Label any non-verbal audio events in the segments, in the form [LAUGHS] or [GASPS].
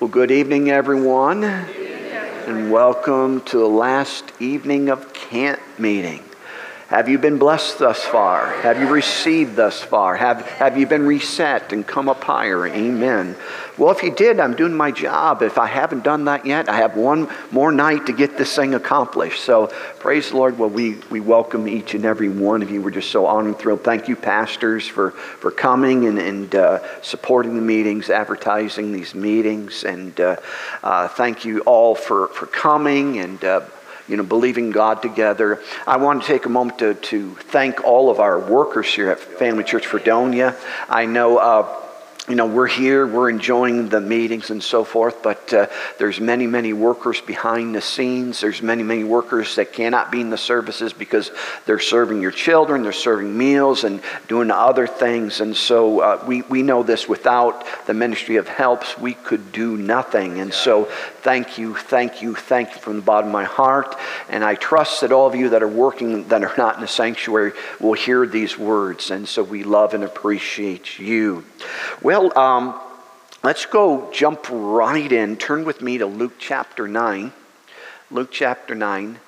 Well, good evening, everyone, and welcome to the last evening of camp meeting. Have you been blessed thus far? Have you received thus far? Have, have you been reset and come up higher? Amen. Well, if you did, I'm doing my job. If I haven't done that yet, I have one more night to get this thing accomplished. So praise the Lord. Well, we, we welcome each and every one of you. We're just so honored and thrilled. Thank you, pastors, for, for coming and, and uh, supporting the meetings, advertising these meetings. And uh, uh, thank you all for, for coming and uh, you know, believing God together. I want to take a moment to, to thank all of our workers here at Family Church Fredonia. I know uh, you know, we're here, we're enjoying the meetings and so forth, but uh, there's many, many workers behind the scenes. There's many, many workers that cannot be in the services because they're serving your children, they're serving meals and doing other things. And so uh, we, we know this without the ministry of helps, we could do nothing. And so thank you, thank you, thank you from the bottom of my heart. And I trust that all of you that are working, that are not in the sanctuary, will hear these words. And so we love and appreciate you. Well, um, let's go jump right in. Turn with me to Luke chapter 9. Luke chapter 9.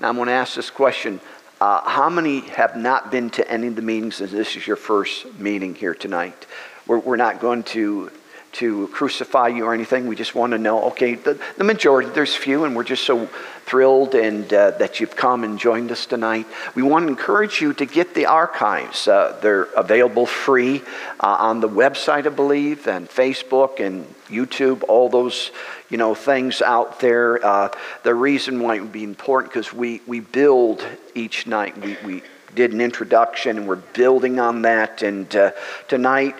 Now I'm going to ask this question. Uh, how many have not been to any of the meetings and this is your first meeting here tonight? We're, we're not going to to crucify you or anything. We just want to know, okay, the, the majority, there's few, and we're just so thrilled and uh, that you've come and joined us tonight. We want to encourage you to get the archives. Uh, they're available free uh, on the website, I believe, and Facebook and YouTube, all those you know things out there. Uh, the reason why it would be important because we, we build each night. We, we did an introduction and we're building on that. And uh, tonight,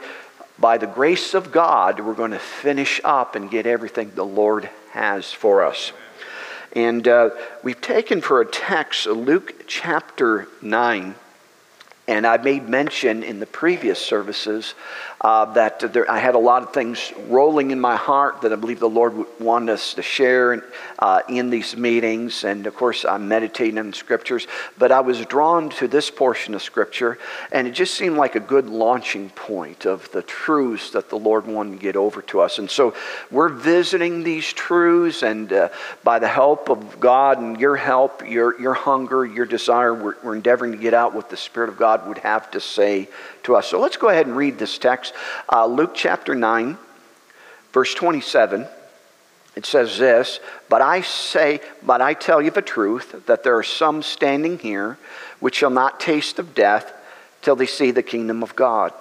by the grace of God, we're going to finish up and get everything the Lord has for us. And uh, we've taken for a text Luke chapter 9. And I made mention in the previous services uh, that there, I had a lot of things rolling in my heart that I believe the Lord would want us to share uh, in these meetings. And of course, I'm meditating on the scriptures, but I was drawn to this portion of scripture, and it just seemed like a good launching point of the truths that the Lord wanted to get over to us. And so we're visiting these truths, and uh, by the help of God and your help, your, your hunger, your desire, we're, we're endeavoring to get out what the Spirit of God would have to say to us. So let's go ahead and read this text. Uh, Luke chapter 9, verse 27. It says this, but I say, but I tell you the truth, that there are some standing here which shall not taste of death till they see the kingdom of God.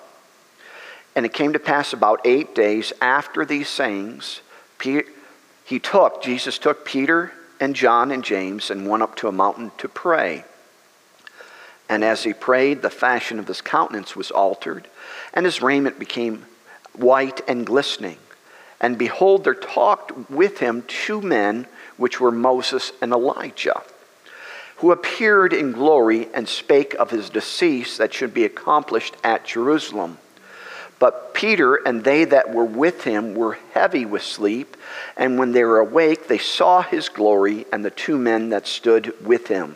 And it came to pass about eight days after these sayings, he took, Jesus took Peter and John and James and went up to a mountain to pray. And as he prayed, the fashion of his countenance was altered, and his raiment became white and glistening. And behold, there talked with him two men, which were Moses and Elijah, who appeared in glory and spake of his decease that should be accomplished at Jerusalem. But Peter and they that were with him were heavy with sleep, and when they were awake, they saw his glory and the two men that stood with him.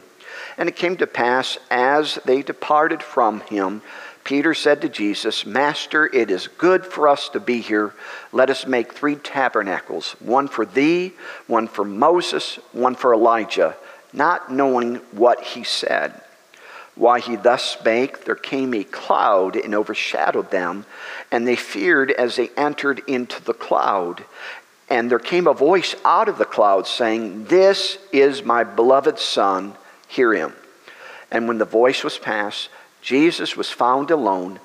And it came to pass, as they departed from him, Peter said to Jesus, Master, it is good for us to be here. Let us make three tabernacles one for thee, one for Moses, one for Elijah, not knowing what he said. While he thus spake, there came a cloud and overshadowed them, and they feared as they entered into the cloud. And there came a voice out of the cloud saying, This is my beloved Son hear him. And when the voice was past, Jesus was found alone,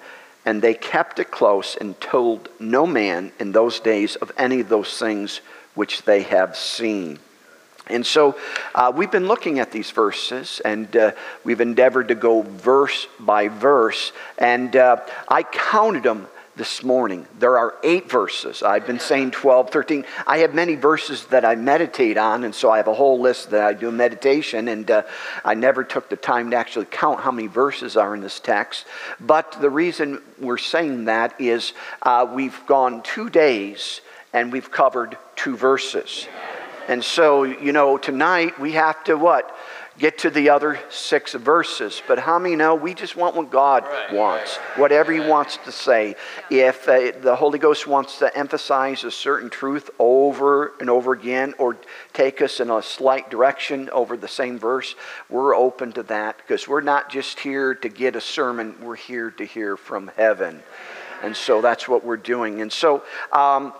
and they kept it close and told no man in those days of any of those things which they have seen. And so uh, we've been looking at these verses and uh, we've endeavored to go verse by verse. And uh, I counted them this morning. There are eight verses. I've been saying 12, 13. I have many verses that I meditate on, and so I have a whole list that I do meditation, and uh, I never took the time to actually count how many verses are in this text. But the reason we're saying that is uh, we've gone two days and we've covered two verses. And so, you know, tonight we have to what? Get to the other six verses. But how many know we just want what God right, wants, right. whatever He wants to say. If uh, the Holy Ghost wants to emphasize a certain truth over and over again or take us in a slight direction over the same verse, we're open to that because we're not just here to get a sermon, we're here to hear from heaven. And so that's what we're doing. And so, um,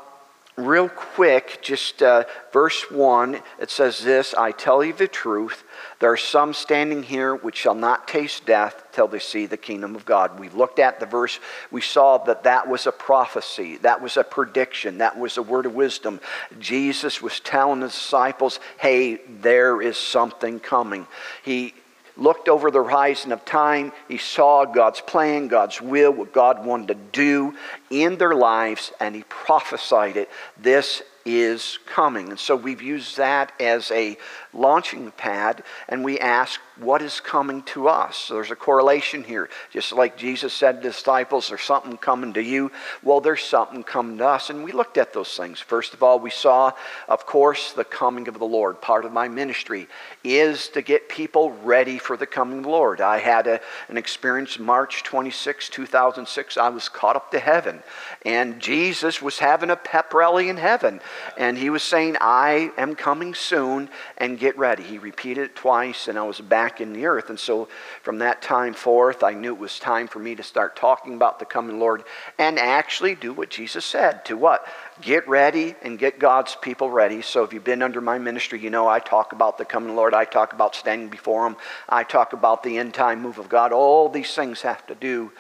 real quick, just uh, verse 1, it says this I tell you the truth. There are some standing here which shall not taste death till they see the kingdom of God. We looked at the verse. We saw that that was a prophecy. That was a prediction. That was a word of wisdom. Jesus was telling the disciples, hey, there is something coming. He looked over the horizon of time. He saw God's plan, God's will, what God wanted to do in their lives, and he prophesied it. This is coming. And so we've used that as a launching pad, and we ask, what is coming to us? So there's a correlation here. Just like Jesus said to disciples, there's something coming to you. Well, there's something coming to us. And we looked at those things. First of all, we saw, of course, the coming of the Lord. Part of my ministry is to get people ready for the coming of the Lord. I had a, an experience March 26, 2006. I was caught up to heaven, and Jesus was having a pep rally in heaven. And he was saying, I am coming soon, and get ready. He repeated it twice, and I was back in the earth. And so from that time forth, I knew it was time for me to start talking about the coming Lord and actually do what Jesus said to what? Get ready and get God's people ready. So if you've been under my ministry, you know I talk about the coming Lord. I talk about standing before Him. I talk about the end time move of God. All these things have to do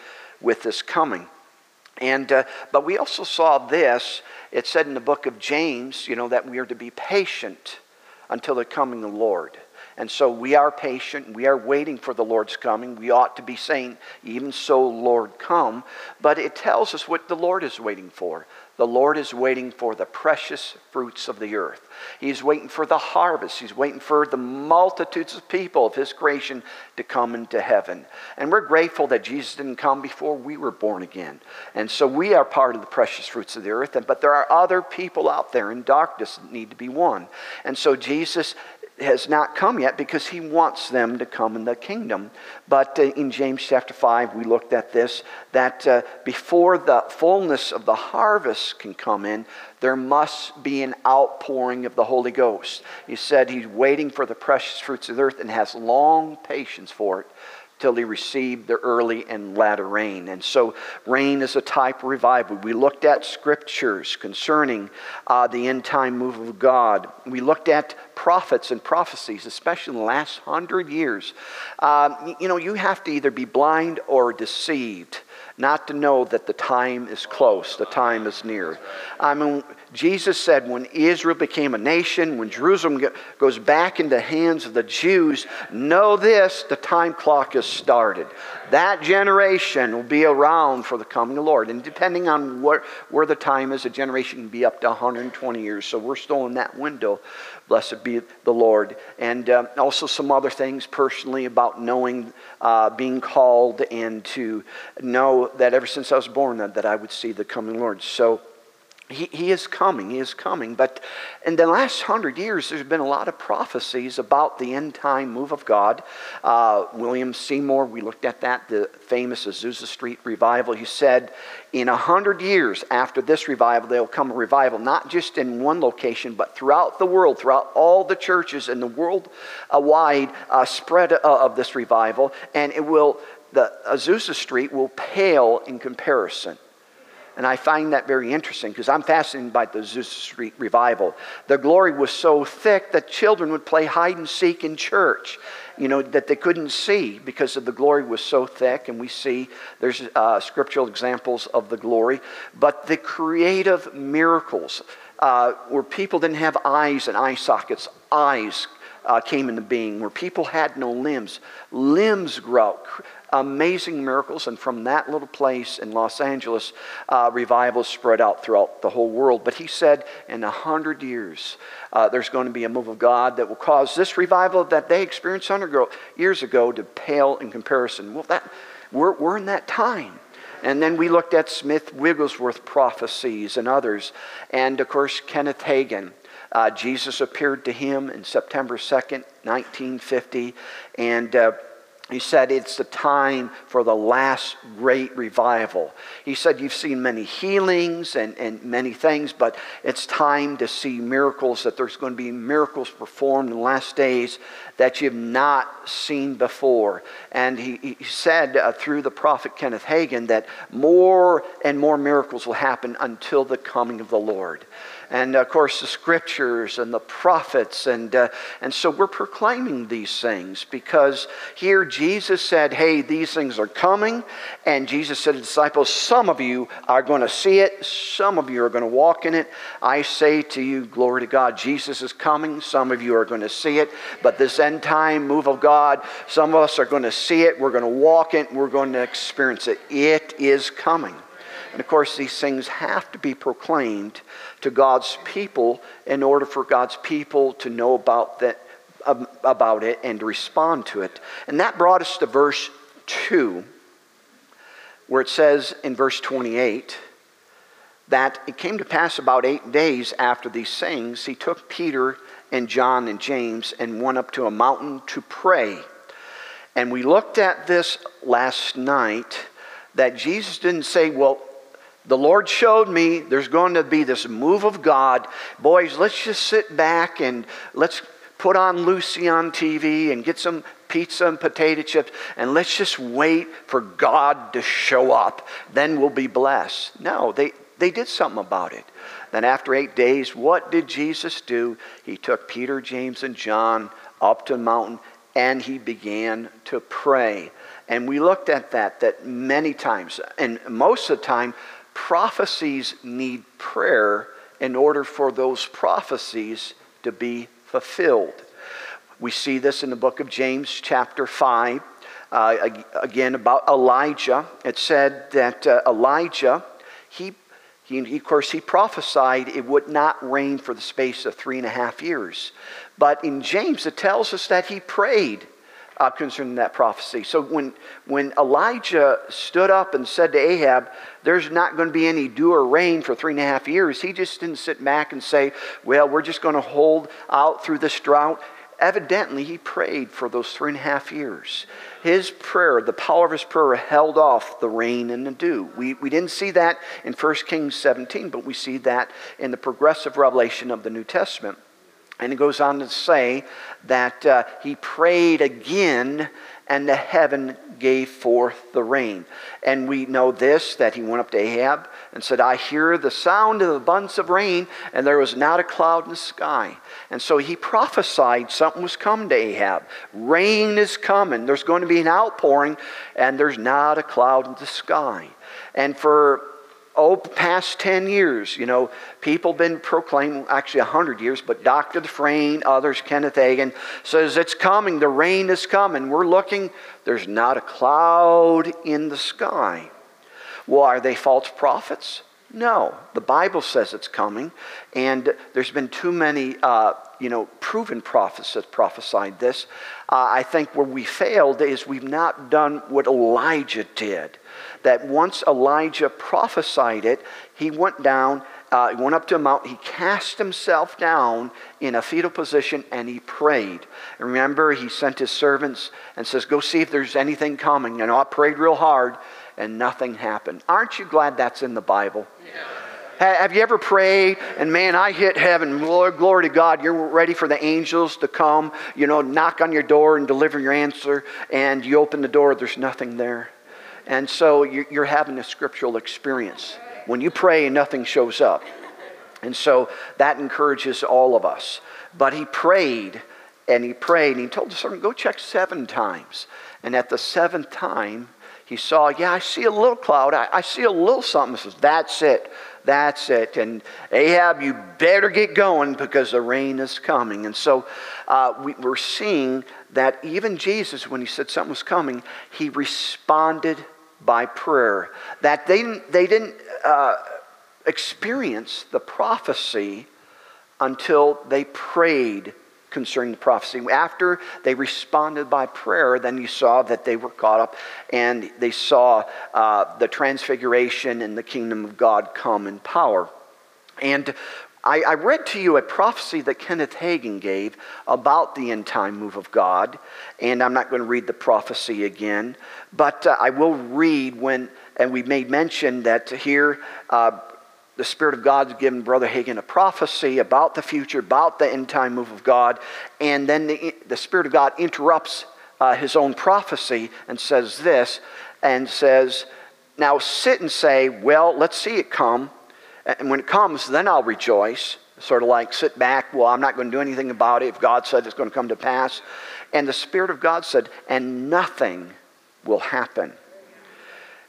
with this coming. And, uh, but we also saw this. It said in the book of James, you know, that we are to be patient until the coming of the Lord. And so we are patient. We are waiting for the Lord's coming. We ought to be saying, Even so, Lord, come. But it tells us what the Lord is waiting for. The Lord is waiting for the precious fruits of the earth. He's waiting for the harvest. He's waiting for the multitudes of people of His creation to come into heaven. And we're grateful that Jesus didn't come before we were born again. And so we are part of the precious fruits of the earth. But there are other people out there in darkness that need to be won. And so Jesus has not come yet because he wants them to come in the kingdom. But uh, in James chapter 5, we looked at this that uh, before the fullness of the harvest can come in, there must be an outpouring of the Holy Ghost. He said he's waiting for the precious fruits of the earth and has long patience for it till he received the early and latter rain. And so, rain is a type of revival. We looked at scriptures concerning uh, the end time move of God. We looked at prophets and prophecies, especially in the last hundred years. Um, you know, you have to either be blind or deceived not to know that the time is close, the time is near. I mean, Jesus said when Israel became a nation, when Jerusalem goes back into the hands of the Jews, know this, the time clock has started. That generation will be around for the coming of the Lord. And depending on where the time is, a generation can be up to 120 years. So we're still in that window. Blessed be the Lord. And um, also some other things personally about knowing, uh, being called, and to know that ever since I was born, that, that I would see the coming Lord. So he, he is coming, he is coming. But in the last hundred years, there's been a lot of prophecies about the end time move of God. Uh, William Seymour, we looked at that, the famous Azusa Street revival. He said, in a hundred years after this revival, there will come a revival, not just in one location, but throughout the world, throughout all the churches in the world uh, wide uh, spread uh, of this revival. And it will, the Azusa Street will pale in comparison and I find that very interesting because I'm fascinated by the Azusa Street revival. The glory was so thick that children would play hide and seek in church, you know, that they couldn't see because of the glory was so thick. And we see there's uh, scriptural examples of the glory. But the creative miracles uh, where people didn't have eyes and eye sockets, eyes uh, came into being, where people had no limbs, limbs out amazing miracles. And from that little place in Los Angeles, uh, revival spread out throughout the whole world. But he said in a hundred years, uh, there's going to be a move of God that will cause this revival that they experienced years ago to pale in comparison. Well, that, we're, we're in that time. And then we looked at Smith Wigglesworth prophecies and others. And of course, Kenneth Hagin Uh, Jesus appeared to him in September 2nd, 1950, and uh, he said it's the time for the last great revival. He said, You've seen many healings and, and many things, but it's time to see miracles, that there's going to be miracles performed in the last days that you've not seen before. And he, he said uh, through the prophet Kenneth Hagin that more and more miracles will happen until the coming of the Lord and of course the scriptures and the prophets. And, uh, and so we're proclaiming these things because here Jesus said, Hey, these things are coming. And Jesus said to disciples, Some of you are going to see it, some of you are going to walk in it. I say to you, glory to God, Jesus is coming. Some of you are going to see it. But this end time move of God, some of us are going to see it, we're going to walk it, we're going to experience it. It is coming. And of course, these things have to be proclaimed to God's people in order for God's people to know about, that, about it and respond to it. And that brought us to verse 2, where it says in verse 28 that it came to pass about eight days after these things, he took Peter and John and James and went up to a mountain to pray. And we looked at this last night that Jesus didn't say, Well, the Lord showed me there's going to be this move of God. Boys, let's just sit back and let's put on Lucy on TV and get some pizza and potato chips and let's just wait for God to show up. Then we'll be blessed. No, they, they did something about it. Then, after eight days, what did Jesus do? He took Peter, James, and John up to the mountain and he began to pray. And we looked at that that many times, and most of the time, prophecies need prayer in order for those prophecies to be fulfilled. We see this in the book of James, chapter 5. Uh, again, about Elijah. It said that uh, Elijah, he, he, of course, he prophesied it would not rain for the space of three and a half years. But in James, it tells us that he prayed uh, concerning that prophecy. So when, when Elijah stood up and said to Ahab, There's not going to be any dew or rain for three and a half years, he just didn't sit back and say, Well, we're just going to hold out through this drought. Evidently, he prayed for those three and a half years. His prayer, the power of his prayer, held off the rain and the dew. We, we didn't see that in 1 Kings 17, but we see that in the progressive revelation of the New Testament. And he goes on to say that uh, he prayed again and the heaven gave forth the rain. And we know this that he went up to Ahab and said, I hear the sound of the abundance of rain, and there was not a cloud in the sky. And so he prophesied something was coming to Ahab. Rain is coming. There's going to be an outpouring, and there's not a cloud in the sky. And for oh, past 10 years, you know, people been proclaiming, actually 100 years, but Dr. Dufresne, others, Kenneth Hagin, says it's coming, the rain is coming. We're looking, there's not a cloud in the sky. Well, are they false prophets? No, the Bible says it's coming, and there's been too many, uh, you know, proven prophets that prophesied this. Uh, I think where we failed is we've not done what Elijah did that once Elijah prophesied it, he went down, uh, went up to a mountain, he cast himself down in a fetal position and he prayed. And remember, he sent his servants and says, Go see if there's anything coming. And I prayed real hard and nothing happened. Aren't you glad that's in the Bible? Yeah. Have you ever prayed and man, I hit heaven, Lord, glory to God, you're ready for the angels to come, you know, knock on your door and deliver your answer, and you open the door, there's nothing there. And so you're having a scriptural experience. When you pray nothing shows up. And so that encourages all of us. But he prayed and he prayed and he told the servant, go check seven times. And at the seventh time, he saw, yeah, I see a little cloud. I, I see a little something. He says, that's it. That's it. And Ahab, you better get going because the rain is coming. And so uh, we, we're seeing that even Jesus, when he said something was coming, he responded by prayer. That they, they didn't uh, experience the prophecy until they prayed concerning the prophecy. After they responded by prayer, then you saw that they were caught up and they saw uh, the transfiguration and the kingdom of God come in power. And I, I, read to you a prophecy that Kenneth Hagin gave about the end time move of God, and I'm not going to read the prophecy again, but uh, I will read when, and we made mention that here uh, the Spirit of God has given Brother Hagin a prophecy about the future, about the end time move of God, and then the, the Spirit of God interrupts uh, his own prophecy and says this, and says, Now sit and say, Well, let's see it come and when it comes, then I'll rejoice. Sort of like sit back, well, I'm not going to do anything about it if God said it's going to come to pass. And the Spirit of God said, and nothing will happen.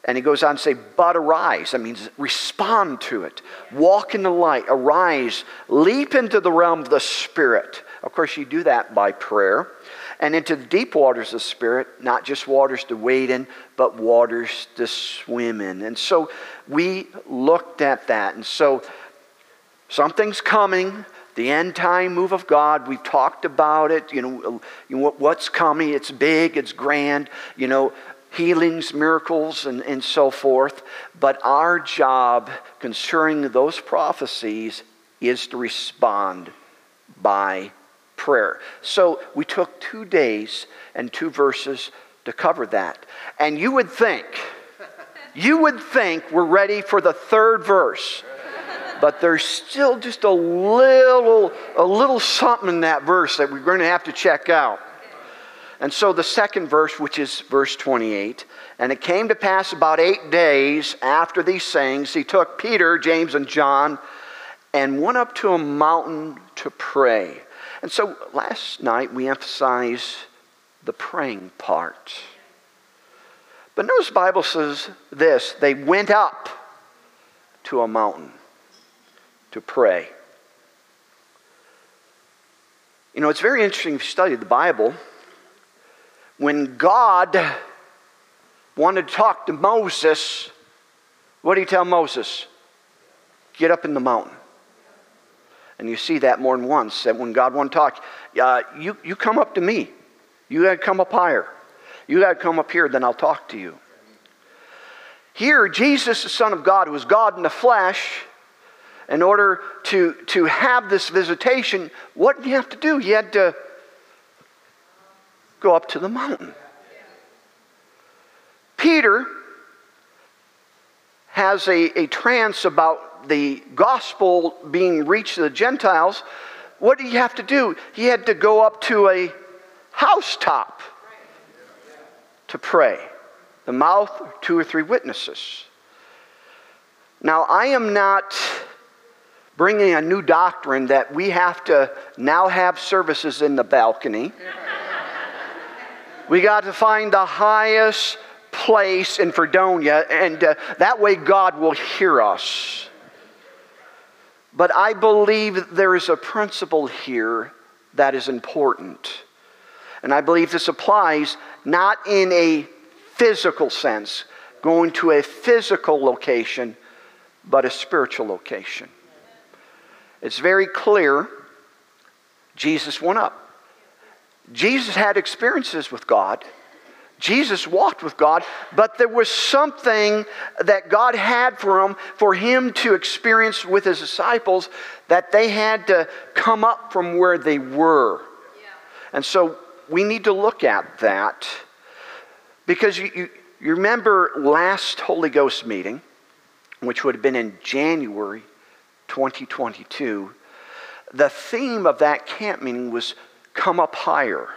And he goes on to say, but arise. That means respond to it. Walk in the light. Arise. Leap into the realm of the Spirit. Of course, you do that by prayer and into the deep waters of spirit, not just waters to wade in, but waters to swim in. And so we looked at that. And so something's coming, the end time move of God. We've talked about it. You know, you know what's coming. It's big, it's grand, you know, healings, miracles, and, and so forth. But our job concerning those prophecies is to respond by prayer. So we took two days and two verses to cover that. And you would think, you would think we're ready for the third verse. But there's still just a little, a little something in that verse that we're going to have to check out. And so the second verse, which is verse 28, and it came to pass about eight days after these sayings, he took Peter, James, and John and went up to a mountain to pray. And so last night we emphasized the praying part. But notice the Bible says this they went up to a mountain to pray. You know, it's very interesting if you study the Bible. When God wanted to talk to Moses, what did he tell Moses? Get up in the mountain. And you see that more than once that when God wants to talk, uh, you, you come up to me. You got to come up higher. You got to come up here, then I'll talk to you. Here, Jesus, the Son of God, who was God in the flesh, in order to, to have this visitation, what did he have to do? He had to go up to the mountain. Peter has a, a trance about the gospel being reached to the Gentiles, what did he have to do? He had to go up to a housetop to pray. The mouth two or three witnesses. Now, I am not bringing a new doctrine that we have to now have services in the balcony. we got to find the highest place in Fredonia, and uh, that way God will hear us. But I believe there is a principle here that is important. And I believe this applies not in a physical sense, going to a physical location, but a spiritual location. It's very clear Jesus went up. Jesus had experiences with God. Jesus walked with God, but there was something that God had for him, for him to experience with his disciples, that they had to come up from where they were. Yeah. And so we need to look at that because you, you, you remember last Holy Ghost meeting, which would have been in January 2022, the theme of that camp meeting was come up higher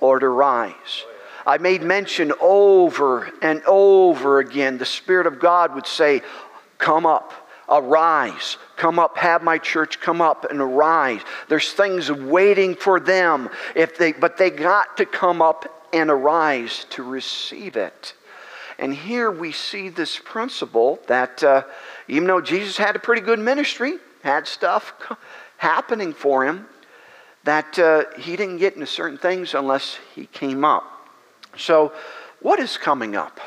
or to rise. I made mention over and over again. The Spirit of God would say, Come up, arise, come up, have my church come up and arise. There's things waiting for them, if they, but they got to come up and arise to receive it. And here we see this principle that uh, even though Jesus had a pretty good ministry, had stuff happening for him, that uh, he didn't get into certain things unless he came up. So, what is coming up?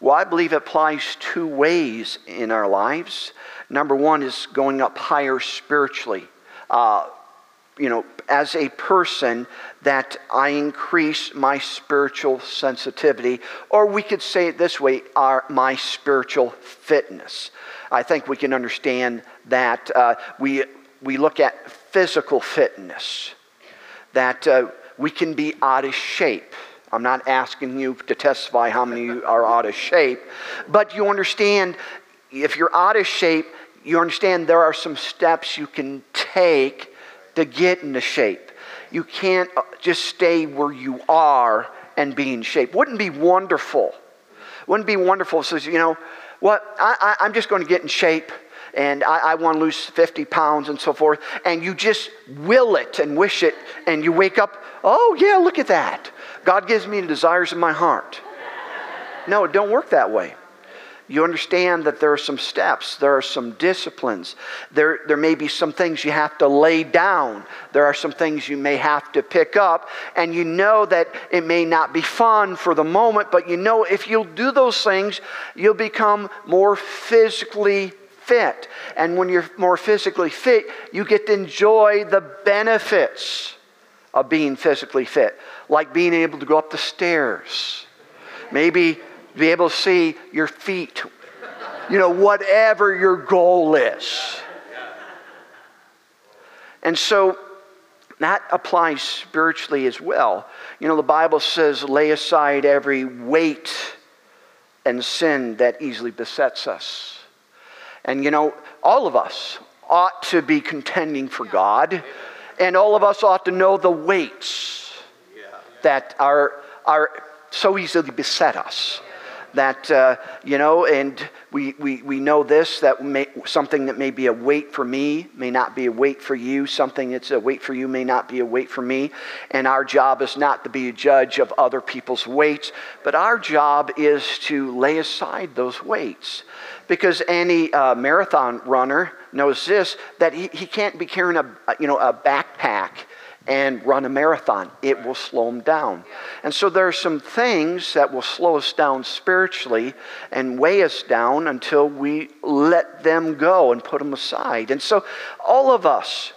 Well, I believe it applies two ways in our lives. Number one is going up higher spiritually. Uh, you know, as a person, that I increase my spiritual sensitivity, or we could say it this way, our, my spiritual fitness. I think we can understand that uh, we we look at physical fitness, that uh, we can be out of shape. I'm not asking you to testify how many are out of shape, but you understand if you're out of shape, you understand there are some steps you can take to get into shape. You can't uh, just stay where you are and be in shape. Wouldn't be wonderful? Wouldn't be wonderful? Says, you know, what? I, I, I'm just going to get in shape and I, I want to lose 50 pounds and so forth. And you just will it and wish it, and you wake up, oh, yeah, look at that. God gives me the desires of my heart. No, it don't work that way. You understand that there are some steps, there are some disciplines, there, there may be some things you have to lay down, there are some things you may have to pick up, and you know that it may not be fun for the moment, but you know if you'll do those things, you'll become more physically fit. And when you're more physically fit, you get to enjoy the benefits of being physically fit, like being able to go up the stairs, maybe be able to see your feet, you know, whatever your goal is. And so that applies spiritually as well. You know, the Bible says, lay aside every weight and sin that easily besets us. And you know, all of us ought to be contending for God, and all of us ought to know the weights that are, are so easily beset us that, uh, you know, and we, we, we know this that may, something that may be a weight for me may not be a weight for you. Something that's a weight for you may not be a weight for me. And our job is not to be a judge of other people's weights, but our job is to lay aside those weights. Because any uh, marathon runner knows this that he, he can't be carrying a, you know, a backpack and run a marathon. It will slow them down. And so there are some things that will slow us down spiritually and weigh us down until we let them go and put them aside. And so all of us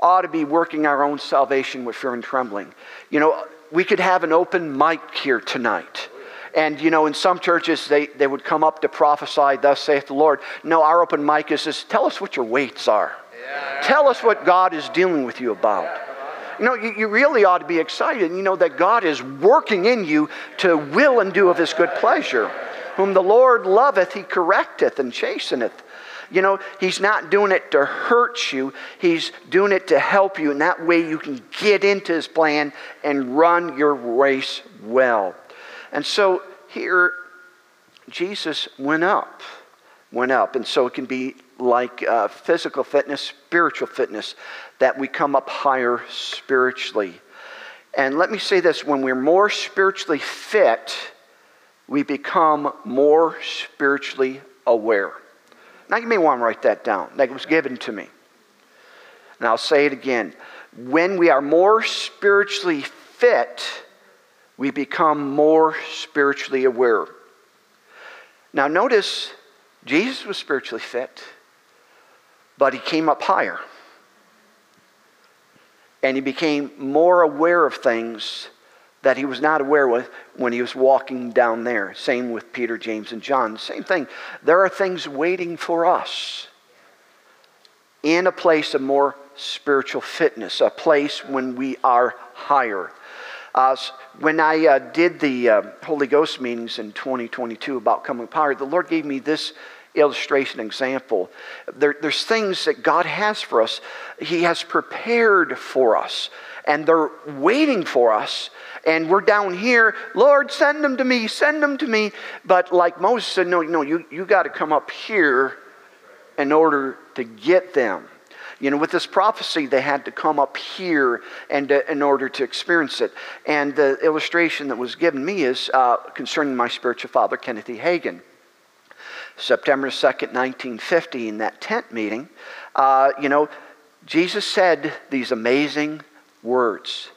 ought to be working our own salvation with fear and trembling. You know, we could have an open mic here tonight. And, you know, in some churches, they, they would come up to prophesy, thus saith the Lord. No, our open mic is this tell us what your weights are. Yeah. Tell us what God is dealing with you about. You know, you, you really ought to be excited. You know that God is working in you to will and do of his good pleasure. Whom the Lord loveth, he correcteth and chasteneth. You know, he's not doing it to hurt you, he's doing it to help you. And that way you can get into his plan and run your race well. And so here, Jesus went up, went up. And so it can be like uh, physical fitness, spiritual fitness, that we come up higher spiritually. And let me say this when we're more spiritually fit, we become more spiritually aware. Now, you may want to write that down. That was given to me. And I'll say it again. When we are more spiritually fit, we become more spiritually aware. Now, notice Jesus was spiritually fit but he came up higher. And he became more aware of things that he was not aware with when he was walking down there. Same with Peter, James, and John. Same thing. There are things waiting for us in a place of more spiritual fitness, a place when we are higher. Uh, when I uh, did the uh, Holy Ghost meetings in 2022 about coming higher, the Lord gave me this illustration example. There, there's things that God has for us, He has prepared for us, and they're waiting for us. And we're down here, Lord, send them to me, send them to me. But like Moses said, no, no, you, you got to come up here in order to get them. You know, with this prophecy, they had to come up here and uh, in order to experience it. And the illustration that was given me is uh, concerning my spiritual father, Kenneth E. Hagin. September 2nd, 1950, in that tent meeting, uh, you know, Jesus said these amazing words.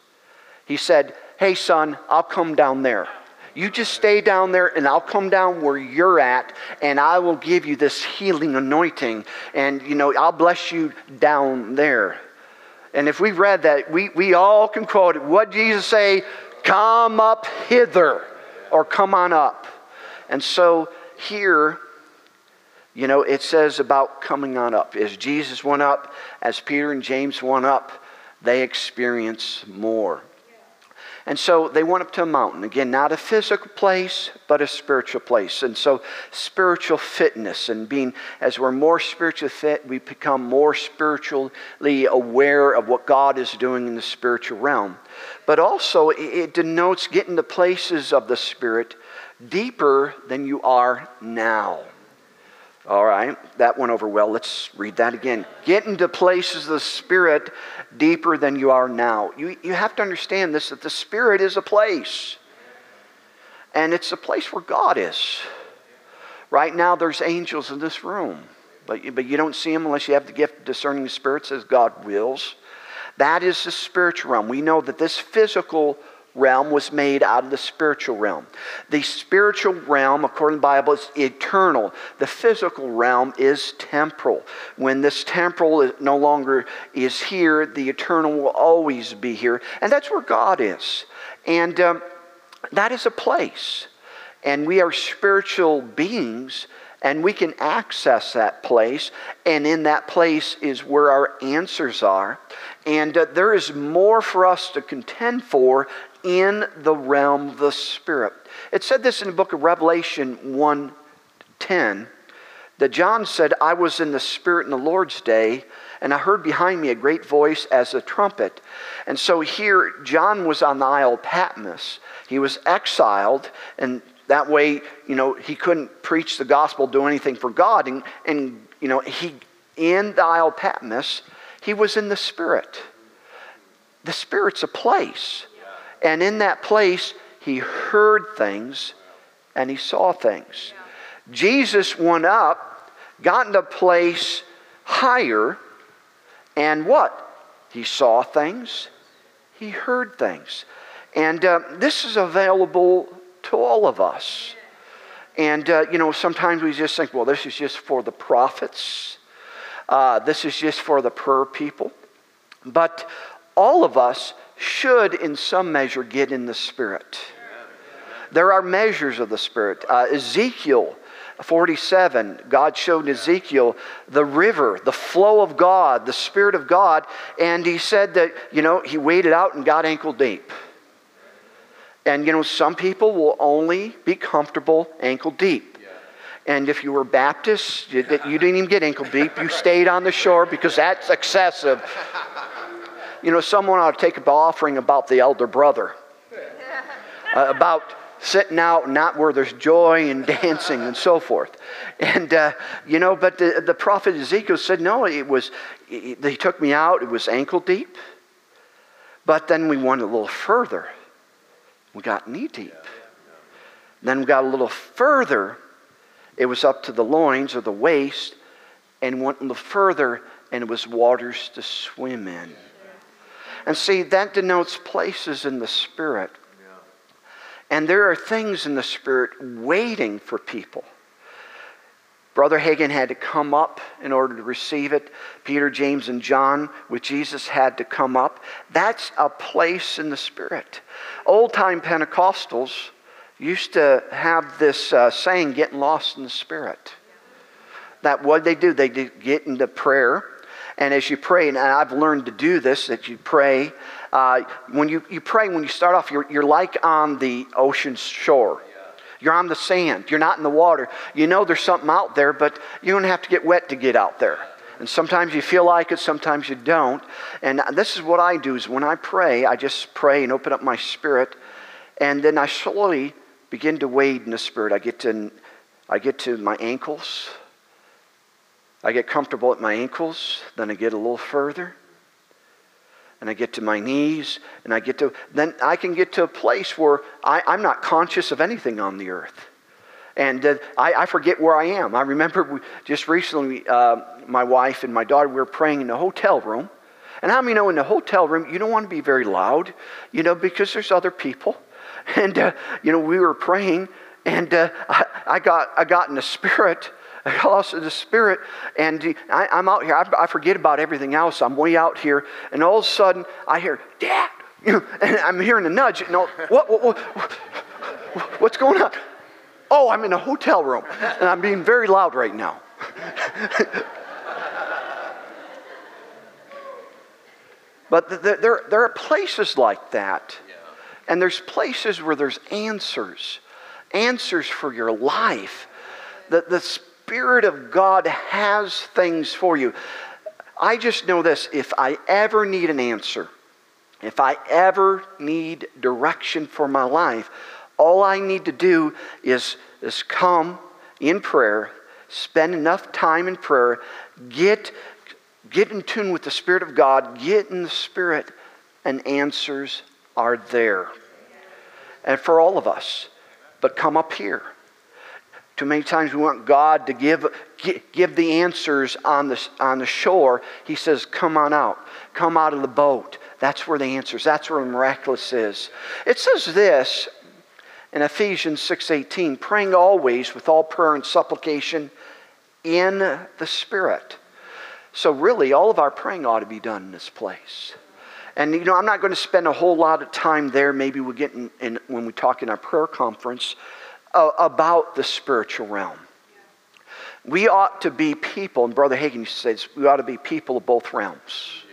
He said, Hey, son, I'll come down there. You just stay down there, and I'll come down where you're at, and I will give you this healing anointing. And, you know, I'll bless you down there. And if we read that, we, we all can quote it. What Jesus say? Come up hither, or come on up. And so here, You know, it says about coming on up. As Jesus went up, as Peter and James went up, they experience more. And so they went up to a mountain. Again, not a physical place, but a spiritual place. And so spiritual fitness and being, as we're more spiritually fit, we become more spiritually aware of what God is doing in the spiritual realm. But also, it denotes getting to places of the Spirit deeper than you are now. All right, that went over well. Let's read that again. Get into places of the Spirit deeper than you are now. You, you have to understand this that the Spirit is a place, and it's a place where God is. Right now, there's angels in this room, but you, but you don't see them unless you have the gift of discerning the spirits as God wills. That is the spiritual realm. We know that this physical realm was made out of the spiritual realm. The spiritual realm, according to the Bible, is eternal. The physical realm is temporal. When this temporal no longer is here, the eternal will always be here. And that's where God is. And um, that is a place. And we are spiritual beings and we can access that place, and in that place is where our answers are. And uh, there is more for us to contend for in the realm of the Spirit. It said this in the book of Revelation 1:10 that John said, I was in the Spirit in the Lord's day, and I heard behind me a great voice as a trumpet. And so here, John was on the Isle of Patmos. He was exiled, and that way, you know, he couldn't preach the gospel, do anything for God. And, and you know, he, in the Isle of Patmos, he was in the Spirit. The Spirit's a place. And in that place, he heard things and he saw things. Jesus went up, got into a place higher, and what? He saw things, he heard things. And uh, this is available to all of us. And, uh, you know, sometimes we just think, well, this is just for the prophets, uh, this is just for the prayer people. But all of us should, in some measure, get in the Spirit. There are measures of the Spirit. Uh, Ezekiel 47, God showed Ezekiel the river, the flow of God, the Spirit of God, and he said that, you know, he waded out and got ankle deep. And, you know, some people will only be comfortable ankle deep. And if you were Baptist, you, you didn't even get ankle deep. You stayed on the shore because that's excessive you know, someone ought to take up an offering about the elder brother, [LAUGHS] uh, about sitting out, not where there's joy and dancing and so forth. And, uh, you know, but the, the prophet Ezekiel said, no, it was, he took me out, it was ankle deep. But then we went a little further. We got knee deep. Then we got a little further. It was up to the loins or the waist, and went a little further, and it was waters to swim in. And see, that denotes places in the Spirit. And there are things in the Spirit waiting for people. Brother Hagin had to come up in order to receive it. Peter, James, and John with Jesus had to come up. That's a place in the Spirit. Old time Pentecostals used to have this uh, saying, getting lost in the Spirit. That what they do, they get into prayer and as you pray, and I've learned to do this, that you pray, uh, when you, you pray, when you start off, you're, you're like on the ocean shore. You're on the sand. You're not in the water. You know there's something out there, but you don't have to get wet to get out there. And sometimes you feel like it, sometimes you don't. And this is what I do is when I pray, I just pray and open up my spirit, and then I slowly begin to wade in the spirit. I get to I get to my ankles. I get comfortable at my ankles, then I get a little further, and I get to my knees, and I get to, then I can get to a place where I, am not conscious of anything on the earth. And uh, I, I, forget where I am. I remember we, just recently, uh, my wife and my daughter, we were praying in the hotel room. And how many know in the hotel room, you don't want to be very loud, you know, because there's other people. [LAUGHS] And, uh, you know, we were praying, and uh, I, I, got, I got in the spirit I lost the spirit, and I, am out here. I, I, forget about everything else. I'm way out here, and all of a sudden I hear, Dad! [LAUGHS] And I'm hearing a nudge. You know, what, what, what, what's going on? Oh, I'm in a hotel room, and I'm being very loud right now. [LAUGHS] but there, there, there are places like that. And there's places where there's answers, answers for your life. The, the Spirit of God has things for you. I just know this if I ever need an answer, if I ever need direction for my life, all I need to do is, is come in prayer, spend enough time in prayer, get, get in tune with the Spirit of God, get in the Spirit, and answers are there. And for all of us, but come up here. Too many times we want God to give, give the answers on the, on the shore. He says, Come on out. Come out of the boat. That's where the answers, that's where the miraculous is. It says this in Ephesians 6:18, praying always with all prayer and supplication in the Spirit. So really, all of our praying ought to be done in this place. And you know, I'm not going to spend a whole lot of time there. Maybe we'll get in, in when we talk in our prayer conference uh, about the spiritual realm. We ought to be people, and Brother Hagin used to say this, we ought to be people of both realms.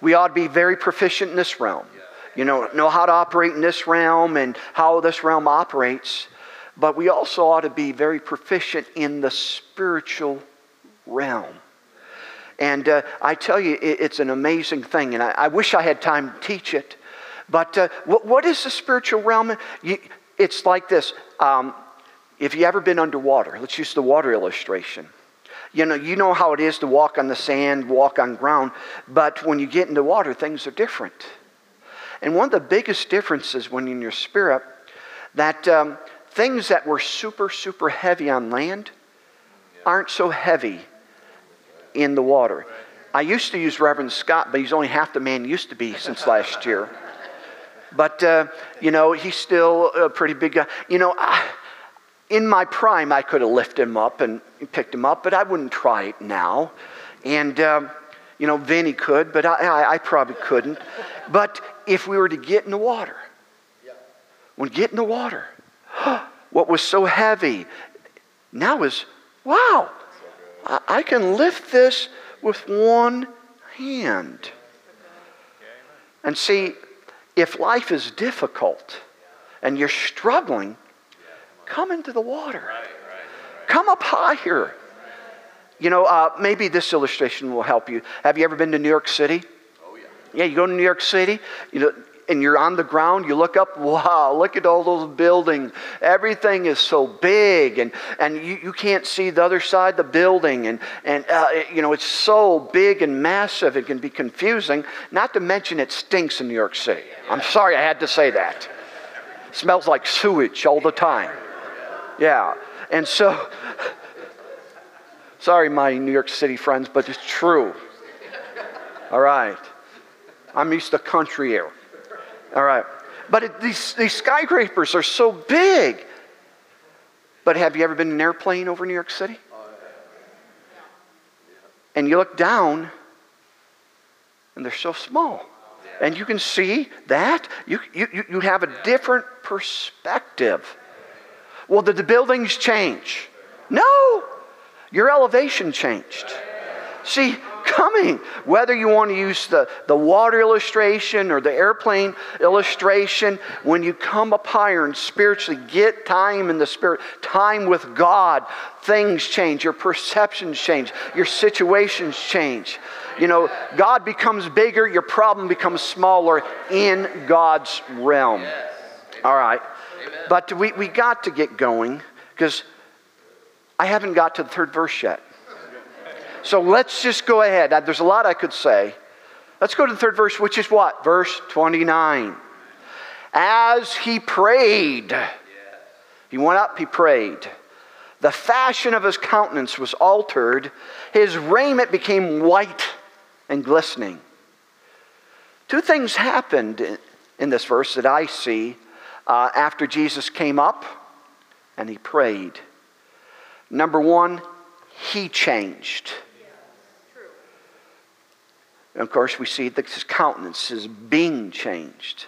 We ought to be very proficient in this realm. You know, know how to operate in this realm and how this realm operates. But we also ought to be very proficient in the spiritual realm. And uh, I tell you, it, it's an amazing thing. And I, I, wish I had time to teach it. But uh, what, what is the spiritual realm? You, it's like this. Um, if you ever been underwater, let's use the water illustration. You know, you know how it is to walk on the sand, walk on ground, but when you get into water, things are different. And one of the biggest differences when you're in your spirit, that um, things that were super, super heavy on land aren't so heavy in the water. I used to use Reverend Scott, but he's only half the man he used to be since last year. But, uh, you know, he's still a pretty big guy. You know, I, in my prime, I could have lifted him up and picked him up, but I wouldn't try it now. And, um, you know, Vinny could, but I, I, I, probably couldn't. But if we were to get in the water, when get in the water, [GASPS] what was so heavy now is, wow, I, I can lift this with one hand. And see, if life is difficult and you're struggling, come into the water. Come up higher. You know, uh, maybe this illustration will help you. Have you ever been to New York City? Oh, yeah. Yeah, you go to New York City, you know, and you're on the ground, you look up, wow, look at all those buildings. Everything is so big, and, and you, you can't see the other side of the building. And, and uh, you know, it's so big and massive, it can be confusing. Not to mention, it stinks in New York City. I'm sorry I had to say that. It smells like sewage all the time. Yeah. And so, [LAUGHS] sorry, my New York City friends, but it's true. All right. I'm used to country air. All right. But it, these, these skyscrapers are so big. But have you ever been in an airplane over New York City? And you look down, and they're so small. And you can see that. You, you, you have a different perspective. Well, did the buildings change? No. Your elevation changed. See, coming. Whether you want to use the, the water illustration or the airplane illustration, when you come up higher and spiritually get time in the Spirit, time with God, things change. Your perceptions change. Your situations change. You know, God becomes bigger, your problem becomes smaller in God's realm. All right. But we, we got to get going because I haven't got to the third verse yet. So let's just go ahead. There's a lot I could say. Let's go to the third verse, which is what? Verse 29. As he prayed, he went up, he prayed. The fashion of his countenance was altered, his raiment became white and glistening. Two things happened in this verse that I see uh, after Jesus came up and he prayed. Number one, he changed. And of course, we see that his countenance is being changed.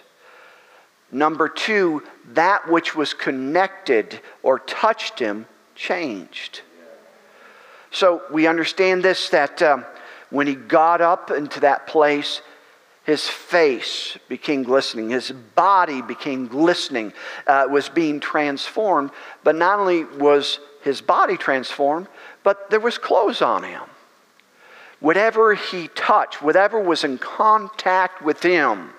Number two, that which was connected or touched him changed. So we understand this that um, when he got up into that place, his face became glistening. His body became glistening, uh, was being transformed. But not only was his body transformed, but there was clothes on him. Whatever he touched, whatever was in contact with him,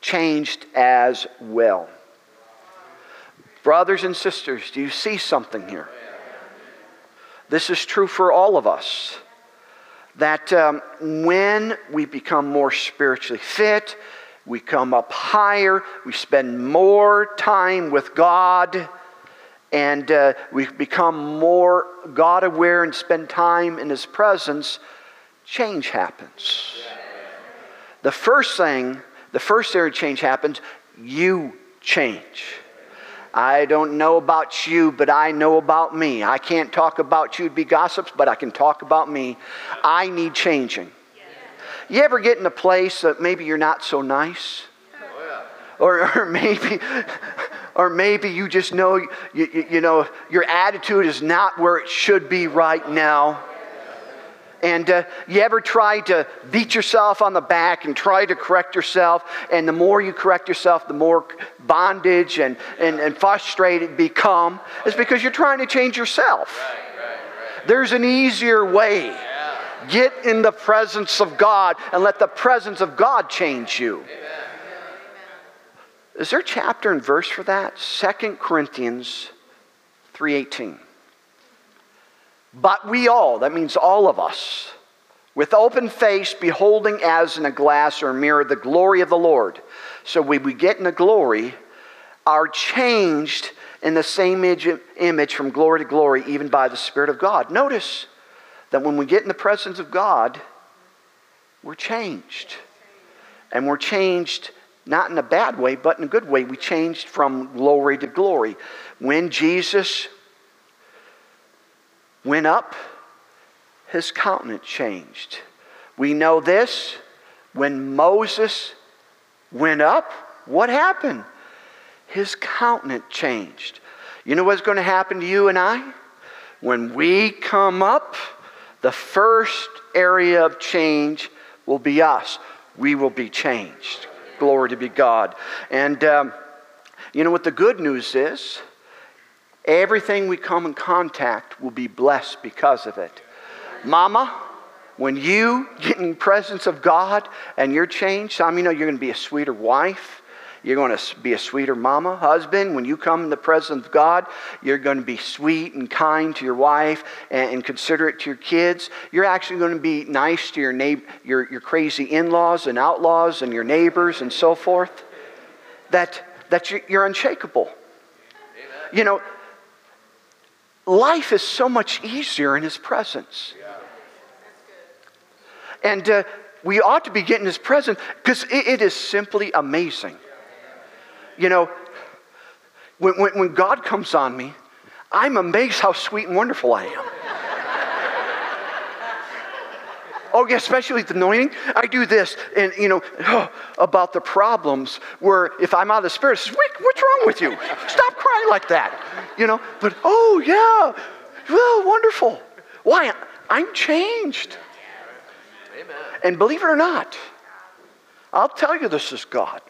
changed as well. Brothers and sisters, do you see something here? This is true for all of us. That um, when we become more spiritually fit, we come up higher, we spend more time with God, and uh, we become more God aware and spend time in His presence, change happens. The first thing, the first area change happens, you change. I don't know about you, but I know about me. I can't talk about you to be gossips, but I can talk about me. I need changing. You ever get in a place that maybe you're not so nice? Or, or maybe or maybe you just know you, you, you, know your attitude is not where it should be right now and uh, you ever try to beat yourself on the back and try to correct yourself? And the more you correct yourself, the more bondage and, and, and frustrated become. It's because you're trying to change yourself. There's an easier way. Get in the presence of God and let the presence of God change you. Is there a chapter and verse for that? Second Corinthians 3:18. But we all, that means all of us, with open face, beholding as in a glass or a mirror the glory of the Lord. So we get in the glory, are changed in the same image, image from glory to glory, even by the Spirit of God. Notice that when we get in the presence of God, we're changed. And we're changed not in a bad way, but in a good way. We changed from glory to glory. When Jesus went up, his countenance changed. We know this when Moses went up, what happened? His countenance changed. You know what's going to happen to you and I? When we come up, the first area of change will be us. We will be changed. Glory to be God. And um, you know what the good news is? Everything we come in contact will be blessed because of it. Mama, when you get in presence of God and you're changed, some you know you're going to be a sweeter wife. You're going to be a sweeter mama, husband. When you come in the presence of God, you're going to be sweet and kind to your wife and, and considerate to your kids. You're actually going to be nice to your, neighbor, your, your crazy in laws and outlaws and your neighbors and so forth. That, that you're, you're unshakable. Amen. You know, life is so much easier in His presence. And uh, we ought to be getting His presence because it, it is simply amazing. You know, when, when, when God comes on me, I'm amazed how sweet and wonderful I am. Oh, yeah, especially the anointing. I do this, and you know, oh, about the problems where if I'm out of the spirit, says, what's wrong with you? Stop crying like that. You know, but oh, yeah, well, wonderful. Why? I'm changed. Amen. And believe it or not, I'll tell you this is God.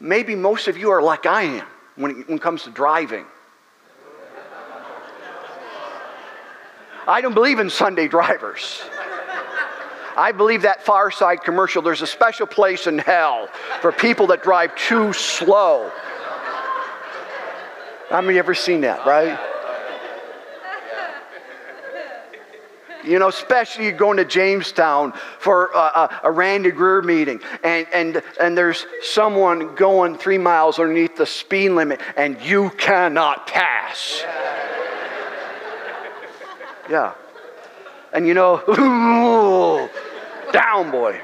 Maybe most of you are like I am when it, when it comes to driving. I don't believe in Sunday drivers. I believe that Far Side commercial, there's a special place in hell for people that drive too slow. How many ever seen that, right? You know, especially going to Jamestown for a, a, Randy Greer meeting, and, and, and there's someone going three miles underneath the speed limit, and you cannot pass. Yeah. And you know, [LAUGHS] down, boy.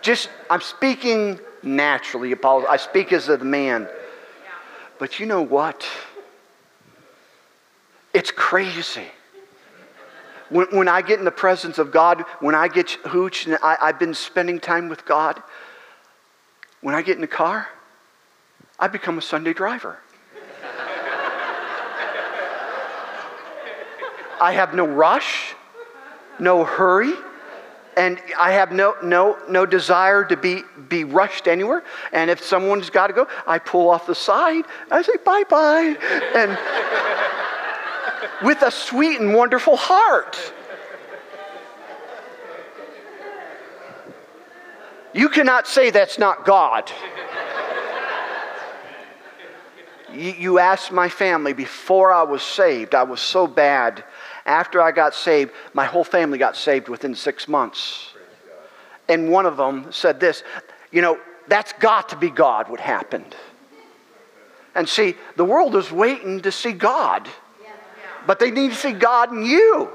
Just, I'm speaking naturally. I speak as a man. But you know what? It's crazy. When, when I get in the presence of God, when I get hooch and I, I've been spending time with God, when I get in the car, I become a Sunday driver. I have no rush, no hurry, and I have no, no, no desire to be, be rushed anywhere. And if someone's got to go, I pull off the side. I say, bye bye. And with a sweet and wonderful heart. You cannot say that's not God. you, you asked my family before I was saved, I was so bad. After I got saved, my whole family got saved within six months. And one of them said this you know, that's got to be God what happened. And see, the world is waiting to see God, but they need to see God in you.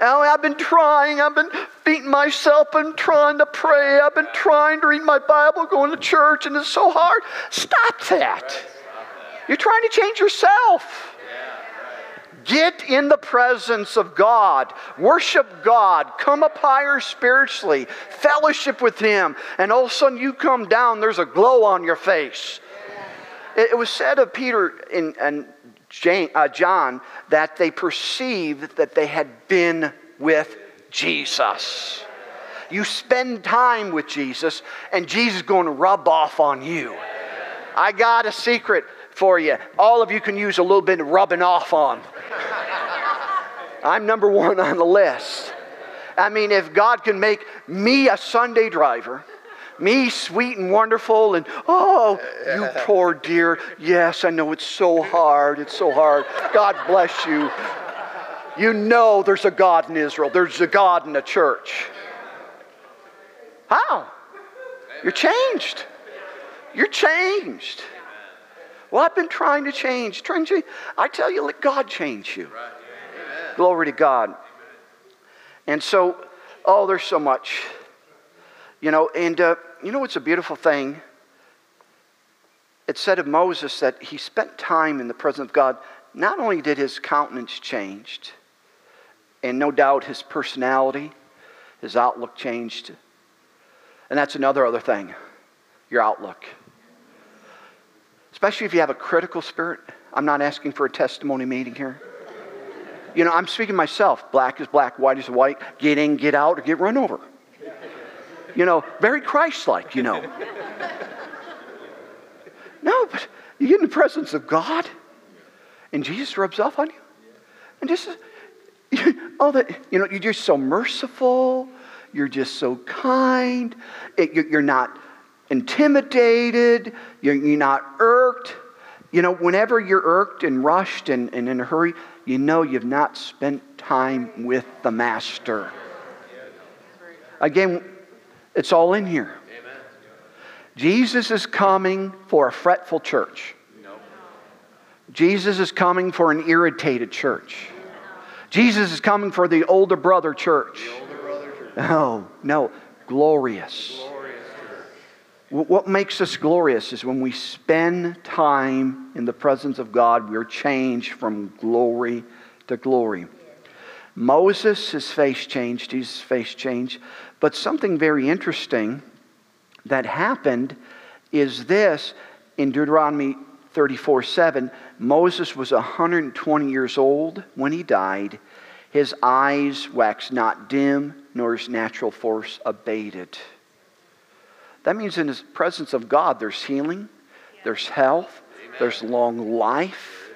Oh, I've been trying. I've been beating myself and trying to pray. I've been trying to read my Bible, going to church, and it's so hard. Stop that. You're trying to change yourself. Get in the presence of God, worship God, come up higher spiritually, fellowship with Him, and all of a sudden you come down, there's a glow on your face. It was said of Peter in, in uh, John that they perceived that they had been with Jesus. You spend time with Jesus, and Jesus is going to rub off on you. I got a secret for you. All of you can use a little bit of rubbing off on. I'm number one on the list. I mean, if God can make me a Sunday driver, me sweet and wonderful, and oh, you [LAUGHS] poor dear. Yes, I know it's so hard. It's so hard. God bless you. You know there's a God in Israel, there's a God in the church. How? You're changed. You're changed. Well, I've been trying to change. Trying to change. I tell you, let God change you. Glory to God. And so, oh, there's so much. You know, and uh, you know what's a beautiful thing? It said of Moses that he spent time in the presence of God. Not only did his countenance changed, and no doubt his personality, his outlook changed. And that's another other thing, your outlook. Especially if you have a critical spirit. I'm not asking for a testimony meeting here. You know, I'm speaking myself. Black is black, white is white. Get in, get out, or get run over. You know, very Christ like, you know. No, but you get in the presence of God and Jesus rubs off on you. And just, [LAUGHS] all that, you know, you're just so merciful. You're just so kind. It, you're not intimidated. You're, you're not irked. You know, whenever you're irked and rushed and, and in a hurry, you know you've not spent time with the Master. Again, it's all in here. Amen. Jesus is coming for a fretful church. Jesus is coming for an irritated church. Jesus is coming for the older brother church. Older brother church. No, no, glorious. glorious what makes us glorious is when we spend time in the presence of God, we're changed from glory to glory. Moses, his face changed, Jesus' face changed. But something very interesting that happened is this in Deuteronomy 34 7. Moses was 120 years old when he died. His eyes waxed not dim, nor his natural force abated. That means in the presence of God, there's healing, there's health, there's long life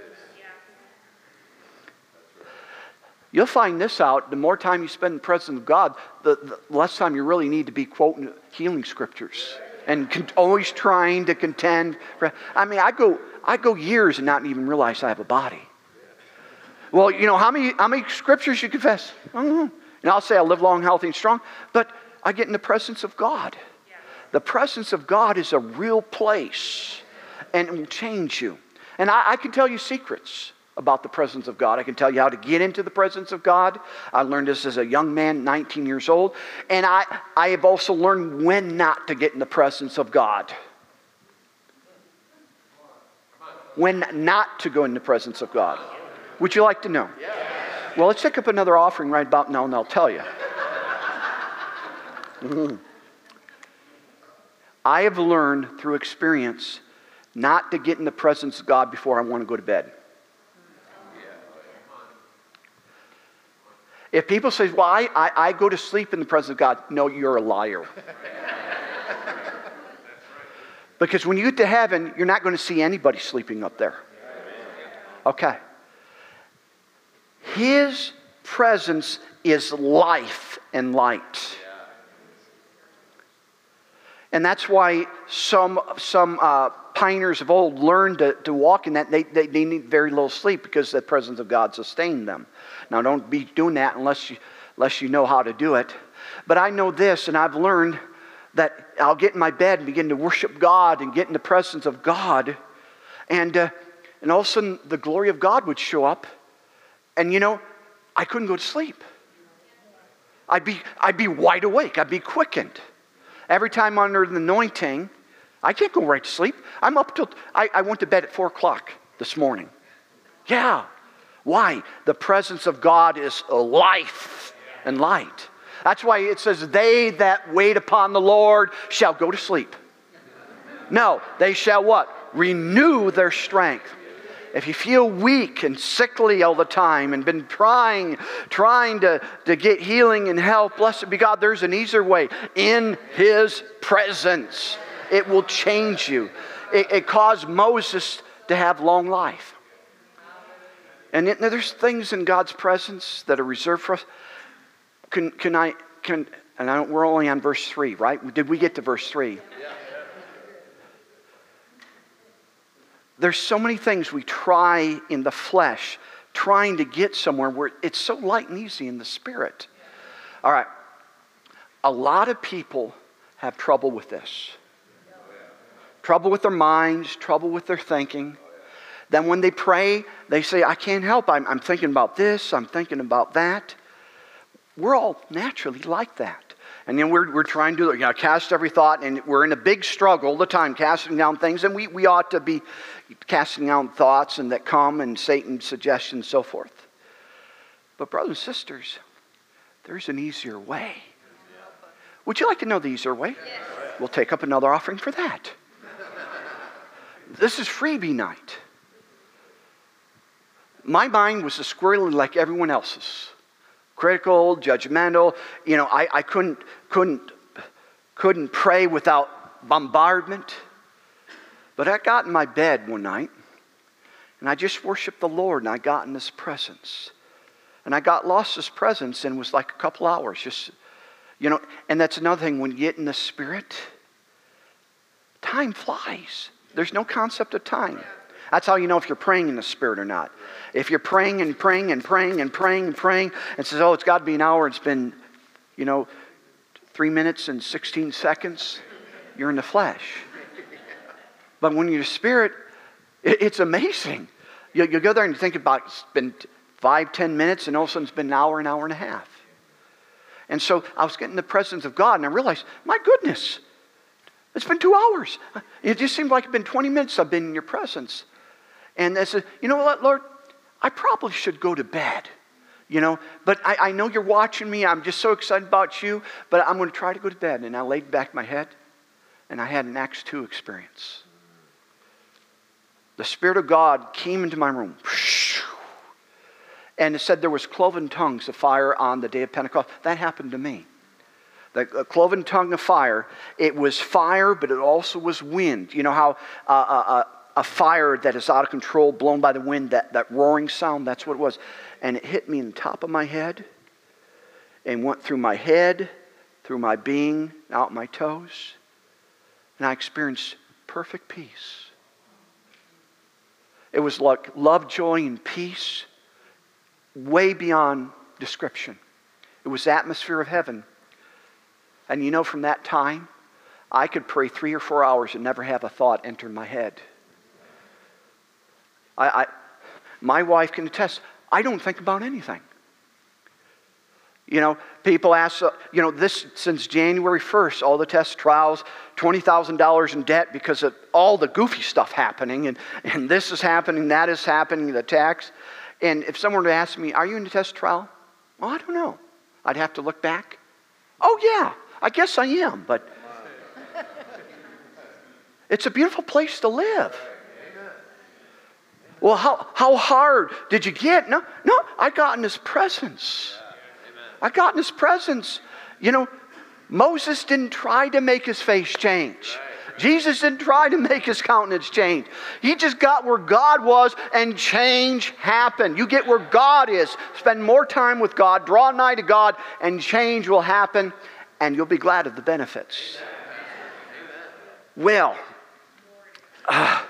You'll find this out the more time you spend in the presence of God, the, the less time you really need to be quoting healing scriptures and con- always trying to contend. For, I mean, I go, I go years and not even realize I have a body. Well, you know, how many, how many scriptures you confess? Don't. And I'll say I live long, healthy, and strong, but I get in the presence of God. The presence of God is a real place and it will change you. And I, I can tell you secrets about the presence of God. I can tell you how to get into the presence of God. I learned this as a young man, 19 years old. And I, I have also learned when not to get in the presence of God. When not to go in the presence of God. Would you like to know? Well, let's take up another offering right about now, and I'll tell you. Mm. I have learned through experience not to get in the presence of God before I want to go to bed. If people say, well, I, I, I go to sleep in the presence of God, no, you're a liar. [LAUGHS] because when you get to heaven, you're not going to see anybody sleeping up there. Okay. His presence is life and light. And that's why some, some uh, pioneers of old learned to, to walk in that. They, they, they need very little sleep because the presence of God sustained them. Now, don't be doing that unless you, unless you know how to do it. But I know this, and I've learned that I'll get in my bed and begin to worship God and get in the presence of God. And, uh, and all of a sudden, the glory of God would show up. And you know, I couldn't go to sleep. I'd be, I'd be wide awake, I'd be quickened. Every time under the anointing, I can't go right to sleep. I'm up till, I, I went to bed at 4 o'clock this morning. Yeah. Why? The presence of God is life and light. That's why it says, They that wait upon the Lord shall go to sleep. No, they shall what? Renew their strength. If you feel weak and sickly all the time and been trying, trying to, to get healing and help, blessed be God, there's an easier way. In His presence, it will change you. It, it caused Moses to have long life. And it, there's things in God's presence that are reserved for us. Can, can I, can, and I we're only on verse 3, right? Did we get to verse 3? Yeah. There's so many things we try in the flesh, trying to get somewhere where it's so light and easy in the spirit. All right. A lot of people have trouble with this. Trouble with their minds, trouble with their thinking. Then when they pray, they say, I can't help. I'm, I'm thinking about this, I'm thinking about that. We're all naturally like that. And then we're, we're trying to you know, cast every thought, and we're in a big struggle all the time, casting down things. And we, we ought to be casting down thoughts and that come and Satan's suggestions and so forth. But, brothers and sisters, there's an easier way. Would you like to know the easier way? Yes. We'll take up another offering for that. this is freebie night. My mind was as squirrely like everyone else's critical, judgmental. You know, I, I couldn't, couldn't, couldn't pray without bombardment. But I got in my bed one night and I just worshiped the Lord and I got in His presence. And I got lost His presence and was like a couple hours. Just, you know, and that's another thing when you get in the Spirit, time flies. There's no concept of time. That's how you know if you're praying in the Spirit or not. If you're praying and praying and praying and praying and praying and says, oh, it's got to be an hour, it's been, you know, three minutes and 16 seconds, you're in the flesh. But when you're Spirit, it's amazing. You, you go there and you think about it's been five, ten minutes, and all of a sudden it's been an hour, an hour and a half. And so I was getting the presence of God, and I realized, my goodness, it's been two hours. It just seemed like it's been 20 minutes I've been in your presence. And I said, you know what, Lord? I probably should go to bed. You know, but I, I know you're watching me. I'm just so excited about you, but I'm going to try to go to bed. And I laid back my head, and I had an Acts 2 experience. The Spirit of God came into my room. And it said there was cloven tongues of fire on the day of Pentecost. That happened to me. The cloven tongue of fire, it was fire, but it also was wind. You know how uh, uh, uh a fire that is out of control, blown by the wind, that, that roaring sound, that's what it was. And it hit me in the top of my head and went through my head, through my being, out my toes. And I experienced perfect peace. It was like love, joy, and peace, way beyond description. It was atmosphere of heaven. And you know, from that time, I could pray three or four hours and never have a thought enter my head. I, I, my wife can attest, I don't think about anything. You know, people ask, uh, you know, this since January 1st, all the test trials, $20,000 in debt because of all the goofy stuff happening, and, and this is happening, that is happening, the tax. And if someone would ask me, Are you in a test trial? Well, I don't know. I'd have to look back. Oh, yeah, I guess I am, but [LAUGHS] it's a beautiful place to live. Well, how, how hard did you get? No, no, I got in his presence. I got in his presence. You know, Moses didn't try to make his face change. Jesus didn't try to make his countenance change. He just got where God was and change happened. You get where God is. Spend more time with God, draw nigh to God, and change will happen, and you'll be glad of the benefits. Well, uh,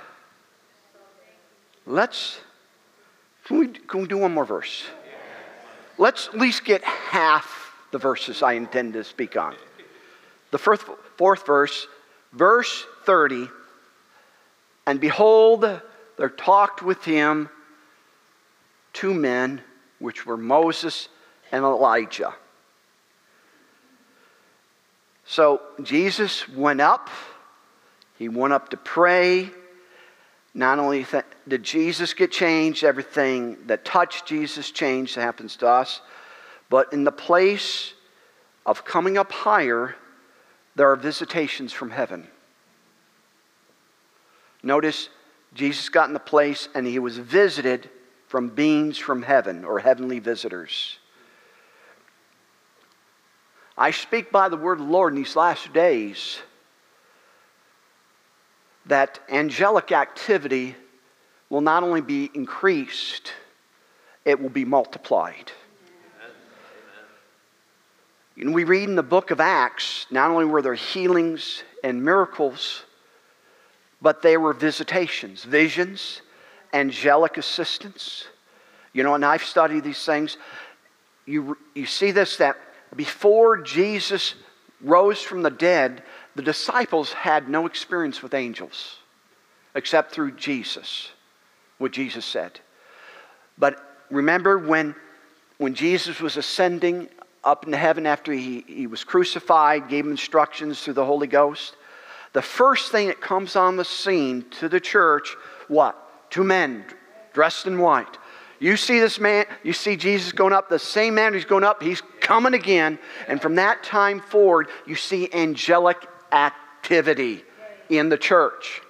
let's, can we, can we do one more verse? Let's at least get half the verses I intend to speak on. The fourth, fourth verse, verse 30. And behold, there talked with him two men, which were Moses and Elijah. So Jesus went up, he went up to pray. Not only th- did Jesus get changed, everything that touched Jesus changed that happens to us, but in the place of coming up higher, there are visitations from heaven. Notice Jesus got in the place and he was visited from beings from heaven or heavenly visitors. I speak by the word of the Lord in these last days that angelic activity will not only be increased, it will be multiplied. And we read in the book of Acts, not only were there healings and miracles, but there were visitations, visions, angelic assistance. You know, and I've studied these things. You, you see this that before Jesus rose from the dead, the disciples had no experience with angels except through Jesus, what Jesus said. But remember when, when Jesus was ascending up into heaven after he, he was crucified, gave instructions through the Holy Ghost? The first thing that comes on the scene to the church, what? Two men dressed in white. You see this man, you see Jesus going up, the same man who's going up, he's coming again. And from that time forward, you see angelic activity in the church.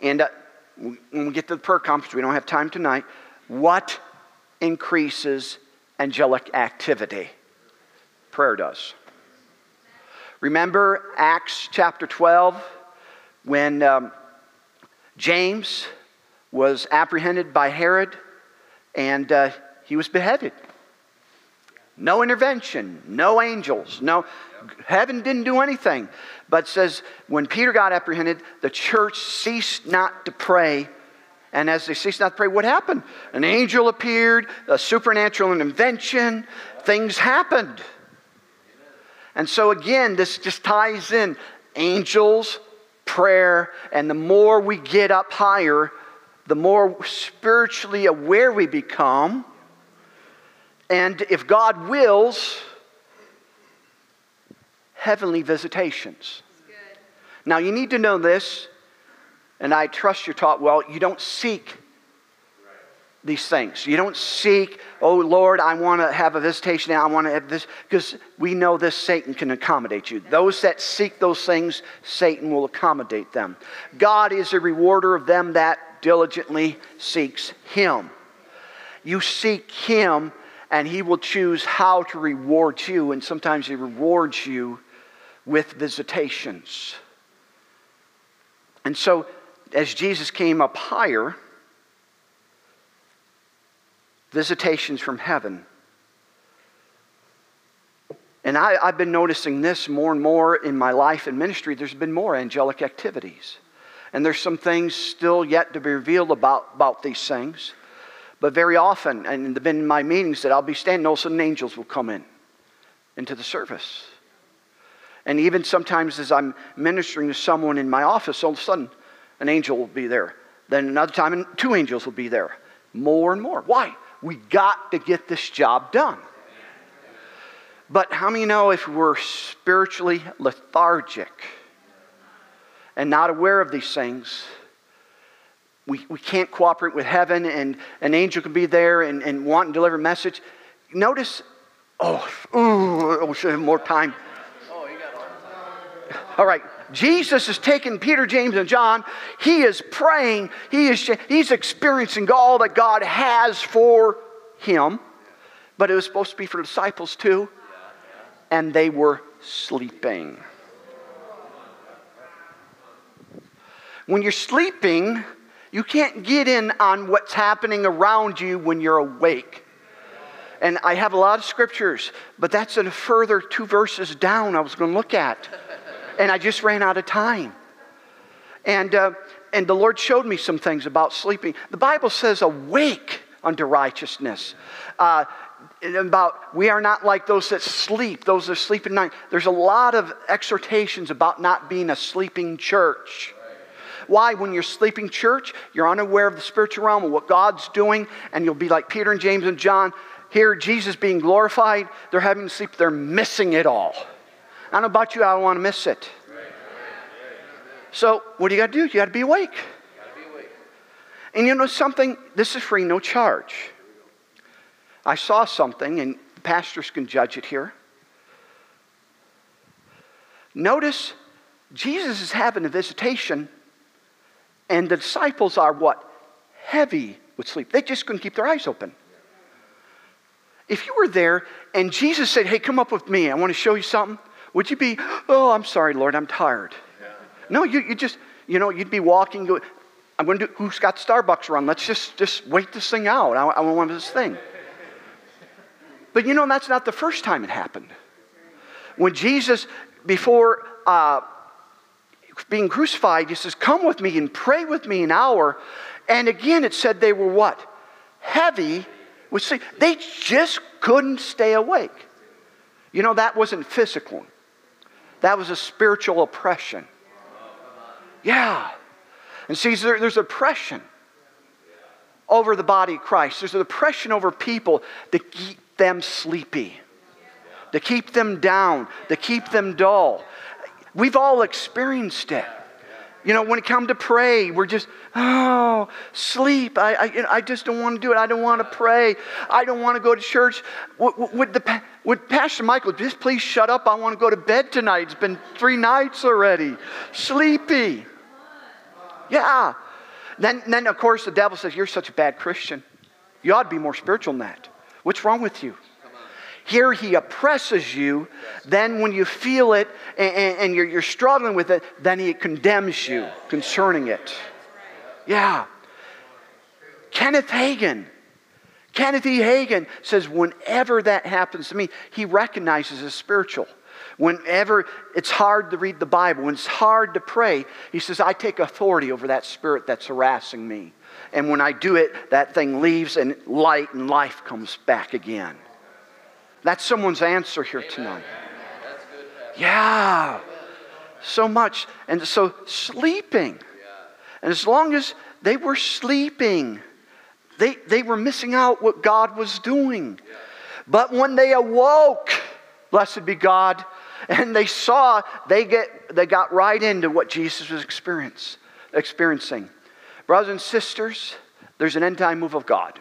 And uh, when we get to the prayer conference, we don't have time tonight. What increases angelic activity? Prayer does. Remember Acts chapter 12 when um, James was apprehended by Herod and uh, he was beheaded. No intervention, no angels, no heaven didn't do anything. But says when Peter got apprehended, the church ceased not to pray. And as they ceased not to pray, what happened? An angel appeared, a supernatural intervention, things happened. And so again, this just ties in angels, prayer, and the more we get up higher, the more spiritually aware we become and if God wills, heavenly visitations. Now, you need to know this, and I trust you're taught well. You don't seek these things. You don't seek, oh Lord, I want to have a visitation now. I want to have this, because we know this Satan can accommodate you. Those that seek those things, Satan will accommodate them. God is a rewarder of them that diligently seeks him. You seek him and He will choose how to reward you, and sometimes He rewards you with visitations. And so, as Jesus came up higher, visitations from heaven. And I, have been noticing this more and more in my life and ministry. There's been more angelic activities. And there's some things still yet to be revealed about, about these things. But very often, and been in my meetings that I'll be standing, all of a sudden angels will come in into the service. And even sometimes as I'm ministering to someone in my office, all of a sudden an angel will be there. Then another time, two angels will be there. More and more. Why? We got to get this job done. But how many know if we're spiritually lethargic and not aware of these things, we, we can't cooperate with heaven, and an angel can be there and, and want and deliver a message. Notice, oh, ooh, I wish I had more time. All right, Jesus is taking Peter, James, and John. He is praying. He is he's experiencing all that God has for him. but it was supposed to be for disciples too. And they were sleeping. When you're sleeping, you can't get in on what's happening around you when you're awake. And I have a lot of scriptures, but that's a further two verses down I was going to look at. And I just ran out of time. And, uh, and the Lord showed me some things about sleeping. The Bible says, awake unto righteousness. Uh, about we are not like those that sleep, those that sleep at night. There's a lot of exhortations about not being a sleeping church. Why? When you're sleeping church, you're unaware of the spiritual realm and what God's doing, and you'll be like Peter and James and John. Here, Jesus being glorified, they're having to sleep, they're missing it all. I don't know about you, I don't want to miss it. So, what do you got to do? You got to be awake. And you know something? This is free, no charge. I saw something, and pastors can judge it here. Notice Jesus is having a visitation, and the disciples are what? Heavy with sleep. They just couldn't keep their eyes open. If you were there and Jesus said, Hey, come up with me, I want to show you something, would you be, Oh, I'm sorry, Lord, I'm tired? Yeah. No, you, you just, you know, you'd be walking, I'm going to do, who's got Starbucks run? Let's just, just wait this thing out. I, I want this thing. But you know, that's not the first time it happened. When Jesus, before uh, being crucified, he says, Come with me and pray with me an hour. And again, it said they were what? Heavy with sleep. They just couldn't stay awake. You know, that wasn't physical, that was a spiritual oppression. Yeah. And see, there, there's oppression over the body of Christ. There's an oppression over people to keep them sleepy, to keep them down, to keep them dull. We've all experienced it. You know, when it comes to pray, we're just, oh, sleep. I, I, I just don't want to do it. I don't want to pray. I don't want to go to church. Would, would, the, would Pastor Michael just please shut up? I want to go to bed tonight. It's been three nights already. Sleepy. Yeah. Then, then, of course, the devil says, You're such a bad Christian. You ought to be more spiritual than that. What's wrong with you? Here he oppresses you. Then, when you feel it and, and you're, you're, struggling with it, then he condemns you concerning it. Yeah. Kenneth Hagin. Kenneth E. Hagin says, whenever that happens to me, he recognizes it's spiritual. Whenever it's hard to read the Bible, when it's hard to pray, he says, I take authority over that spirit that's harassing me. And when I do it, that thing leaves and light and life comes back again. That's someone's answer here tonight. Yeah. So much. And so sleeping. And as long as they were sleeping, they, they were missing out what God was doing. But when they awoke, blessed be God, and they saw, they, get, they got right into what Jesus was experience, experiencing. Brothers and sisters, there's an end time move of God.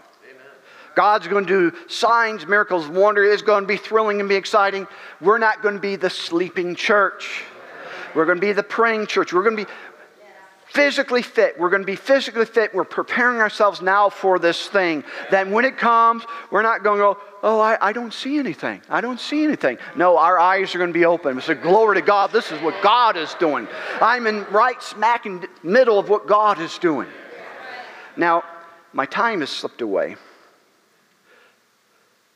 God's going to do signs, miracles, wonder. It's going to be thrilling and be exciting. We're not going to be the sleeping church. We're going to be the praying church. We're going to be physically fit. We're going to be physically fit. We're preparing ourselves now for this thing. That when it comes, we're not going to go, oh, I, I don't see anything. I don't see anything. No, our eyes are going to be open. We say, glory to God. This is what God is doing. I'm in right smack in the middle of what God is doing. Now, my time has slipped away.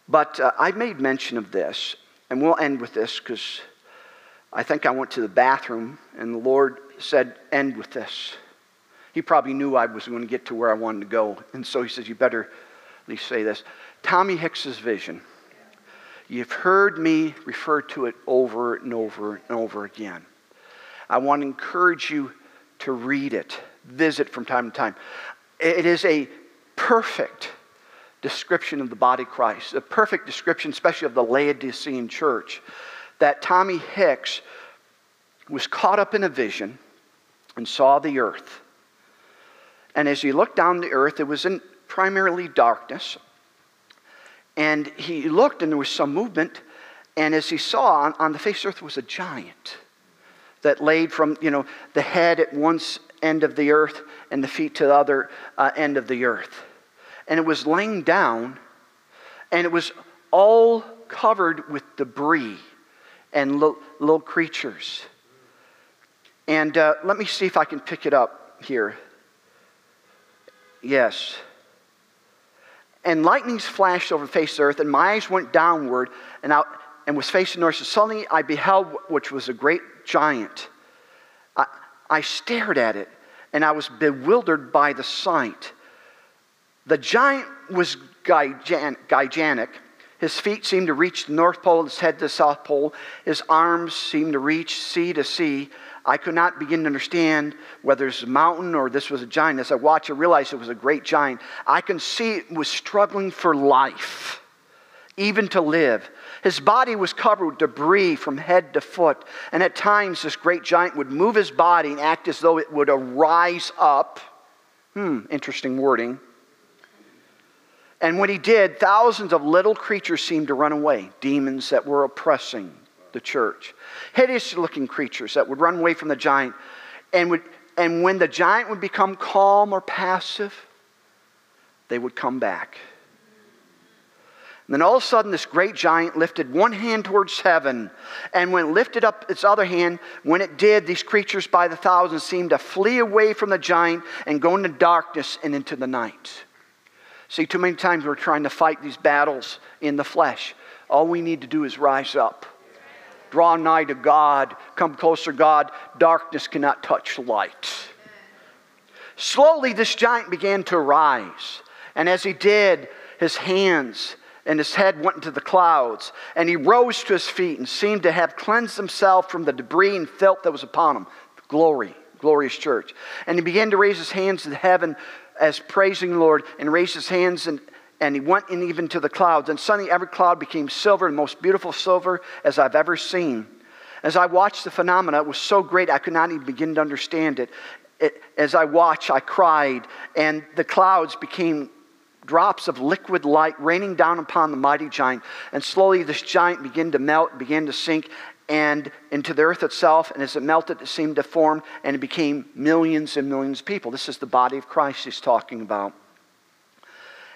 But uh, I made mention of this, and we'll end with this because I think I went to the bathroom, and the Lord said, End with this. He probably knew I was going to get to where I wanted to go. And so he says, You better at least say this. Tommy Hicks's vision. You've heard me refer to it over and over and over again. I want to encourage you to read it, visit from time to time. It is a perfect description of the body Christ, a perfect description, especially of the Laodicean church, that Tommy Hicks was caught up in a vision and saw the earth. And as he looked down the earth, it was in primarily darkness. And he looked, and there was some movement. And as he saw, on, on the face of the earth was a giant that laid from, you know, the head at one end of the earth and the feet to the other uh, end of the earth. And it was laying down, and it was all covered with debris and little, little creatures. And uh, let me see if I can pick it up here. Yes. And lightnings flashed over the face of the earth, and my eyes went downward and out and was facing north. So suddenly I beheld which was a great giant. I, I stared at it, and I was bewildered by the sight. The giant was gigantic. His feet seemed to reach the North Pole, his head to the South Pole. His arms seemed to reach sea to sea. I could not begin to understand whether it was a mountain or this was a giant. As I watched, I realized it was a great giant. I can see it was struggling for life, even to live. His body was covered with debris from head to foot. And at times, this great giant would move his body and act as though it would arise up. Hmm, interesting wording. And when he did, thousands of little creatures seemed to run away, demons that were oppressing the church. Hideous looking creatures that would run away from the giant. And, would, and when the giant would become calm or passive, they would come back. And then all of a sudden, this great giant lifted one hand towards heaven. And when it lifted up its other hand, when it did, these creatures by the thousands seemed to flee away from the giant and go into darkness and into the night. See, too many times we're trying to fight these battles in the flesh. All we need to do is rise up. Draw nigh to God. Come closer, God. Darkness cannot touch light. Slowly, this giant began to rise. And as he did, his hands and his head went into the clouds. And he rose to his feet and seemed to have cleansed himself from the debris and filth that was upon him. Glory, glorious church. And he began to raise his hands to heaven as praising the Lord and raised his hands and, and he went in even to the clouds. And suddenly every cloud became silver, the most beautiful silver as I've ever seen. As I watched the phenomena, it was so great I could not even begin to understand it. it as I watched, I cried, and the clouds became drops of liquid light raining down upon the mighty giant. And slowly this giant began to melt, began to sink, and into the earth itself. And as it melted, it seemed to form and it became millions and millions of people. This is the body of Christ he's talking about.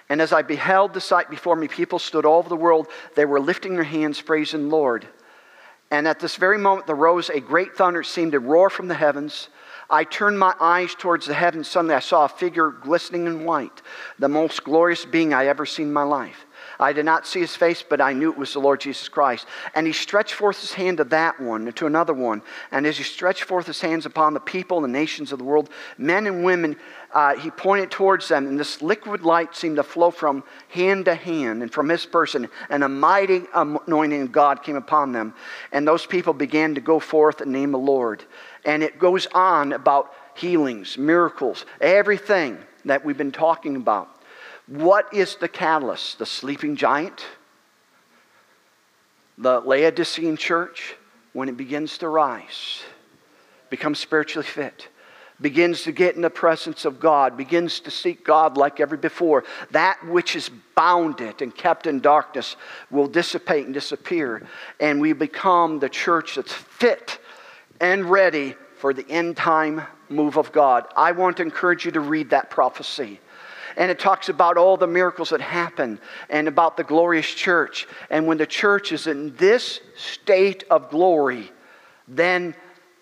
And as I beheld the sight before me, people stood all over the world. They were lifting their hands, praising the Lord. And at this very moment, there rose a great thunder. Seemed to roar from the heavens. I turned my eyes towards the heavens. Suddenly, I saw a figure glistening in white, the most glorious being I ever seen in my life. I did not see his face, but I knew it was the Lord Jesus Christ. And he stretched forth his hand to that one, and to another one. And as he stretched forth his hands upon the people and the nations of the world, men and women, uh, he pointed towards them. And this liquid light seemed to flow from hand to hand and from his person. And a mighty anointing of God came upon them. And those people began to go forth and name the Lord. And it goes on about healings, miracles, everything that we've been talking about. What is the catalyst? The sleeping giant? The Laodicean church, when it begins to rise, becomes spiritually fit, begins to get in the presence of God, begins to seek God like ever before, that which is bounded and kept in darkness will dissipate and disappear, and we become the church that's fit and ready for the end time move of God. I want to encourage you to read that prophecy and it talks about all the miracles that happen and about the glorious church. And when the church is in this state of glory, then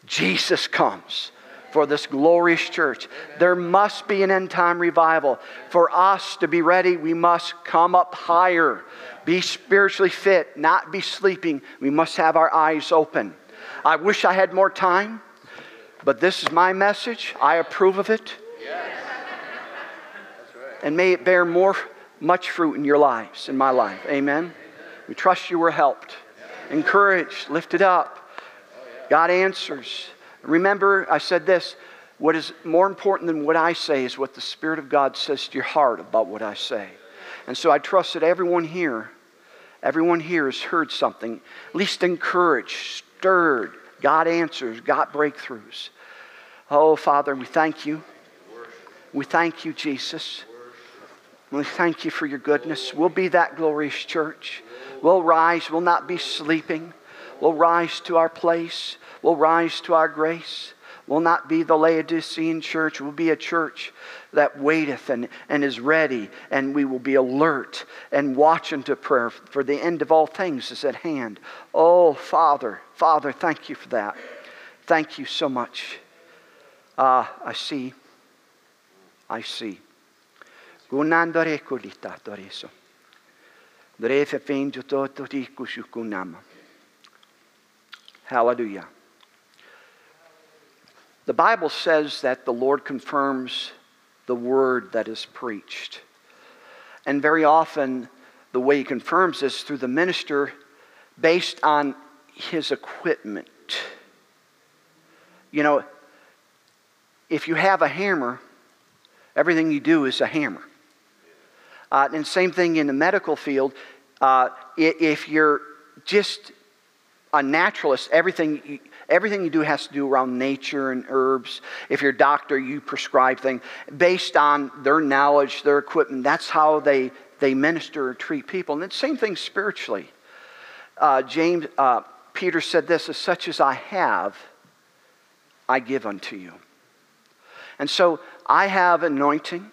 Jesus comes for this glorious church. There must be an end time revival. For us to be ready, we must come up higher, be spiritually fit, not be sleeping. We must have our eyes open. I wish I had more time, but this is my message. I approve of it. Yes and may it bear more much fruit in your lives, in my life. Amen. We trust you were helped, encouraged, lifted up. God answers. Remember, I said this what is more important than what I say is what the Spirit of God says to your heart about what I say. And so I trust that everyone here, everyone here has heard something, at least encouraged, stirred. God answers, got breakthroughs. Oh, Father, we thank you. We thank you, Jesus. We thank you for your goodness. We'll be that glorious church. We'll rise. We'll not be sleeping. We'll rise to our place. We'll rise to our grace. We'll not be the Laodicean church. We'll be a church that waiteth and, and is ready, and we will be alert and watch unto prayer, for the end of all things is at hand. Oh, Father, Father, thank you for that. Thank you so much. Ah, uh, I see. I see. Hallelujah. The Bible says that the Lord confirms the word that is preached. And very often, the way he confirms this through the minister based on his equipment. You know, if you have a hammer, everything you do is a hammer. Uh, and same thing in the medical field. Uh, if you're just a naturalist, everything everything you do has to do around nature and herbs. If you're a doctor, you prescribe things based on their knowledge, their equipment. That's how they, they minister or treat people. And the same thing spiritually. Uh, James, uh, Peter said this, as such as I have, I give unto you. And so I have anointing.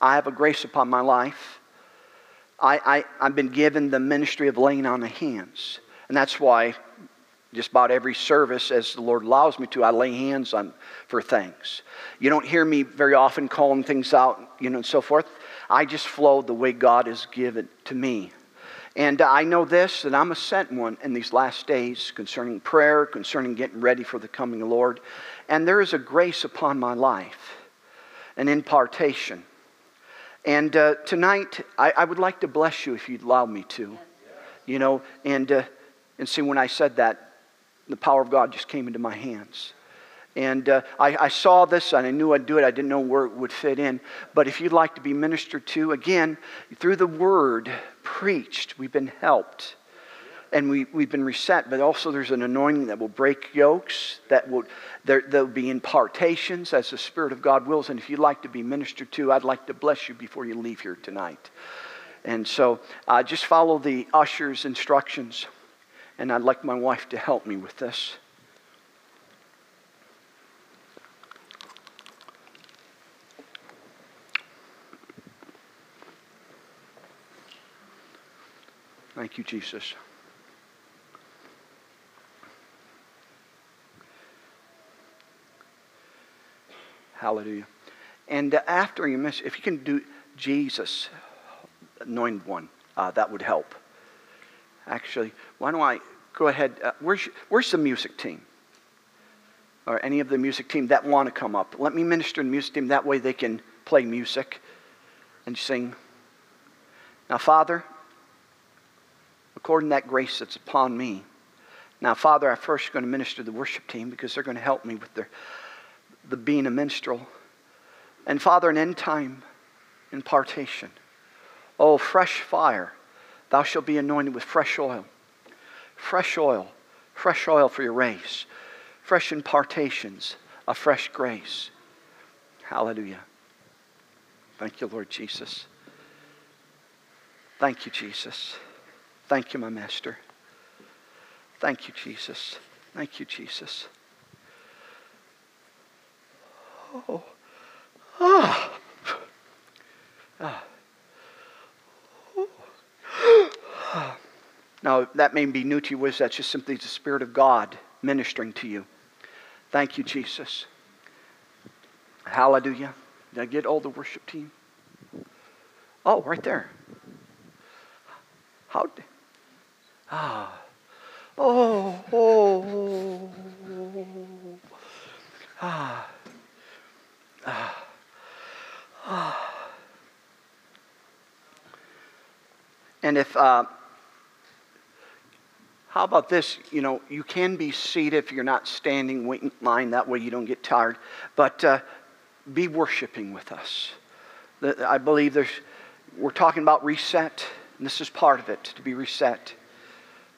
I have a grace upon my life. I, I, I've been given the ministry of laying on the hands. And that's why just about every service, as the Lord allows me to, I lay hands on for things. You don't hear me very often calling things out, you know, and so forth. I just flow the way God has given to me. And I know this, that I'm a sent one in these last days concerning prayer, concerning getting ready for the coming of the Lord. And there is a grace upon my life, an impartation. And uh, tonight, I, I, would like to bless you if you'd allow me to. You know, and, uh, and see, when I said that, the power of God just came into my hands. And uh, I, I, saw this and I knew I'd do it. I didn't know where it would fit in. But if you'd like to be ministered to, again, through the word preached, we've been helped. And we, we've been reset, but also there's an anointing that will break yokes, that will, there, there'll be impartations as the Spirit of God wills. And if you'd like to be ministered to, I'd like to bless you before you leave here tonight. And so uh, just follow the usher's instructions and I'd like my wife to help me with this. Thank you, Jesus. Hallelujah. And uh, after you miss, if you can do Jesus, anointed one, uh, that would help. Actually, why don't I go ahead? Uh, where's, where's the music team? Or any of the music team that want to come up? Let me minister in the music team. That way they can play music and sing. Now, Father, according to that grace that's upon me, now, Father, I'm first going to minister to the worship team because they're going to help me with their, the being a minstrel. And Father, an end time impartation. Oh, fresh fire Thou shalt be anointed with fresh oil. Fresh oil. Fresh oil for your race. Fresh impartations of fresh grace. Hallelujah. Thank you, Lord Jesus. Thank you, Jesus. Thank you, my Master. Thank you, Jesus. Thank you, Jesus. Oh. Ah. Ah. now, that may be new to you, was that's just simply the Spirit of God ministering to you. Thank you, Jesus. Hallelujah. Did I get all the worship team? Oh, right there. How? Ah. Oh, oh, oh, ah, ah, ah. [SIGHS] And if uh, how about this? You know, you can be seated if you're not standing, line. That way you don't get tired. But uh, be worshiping with us. I believe there's, we're talking about reset, and this is part of it to be reset,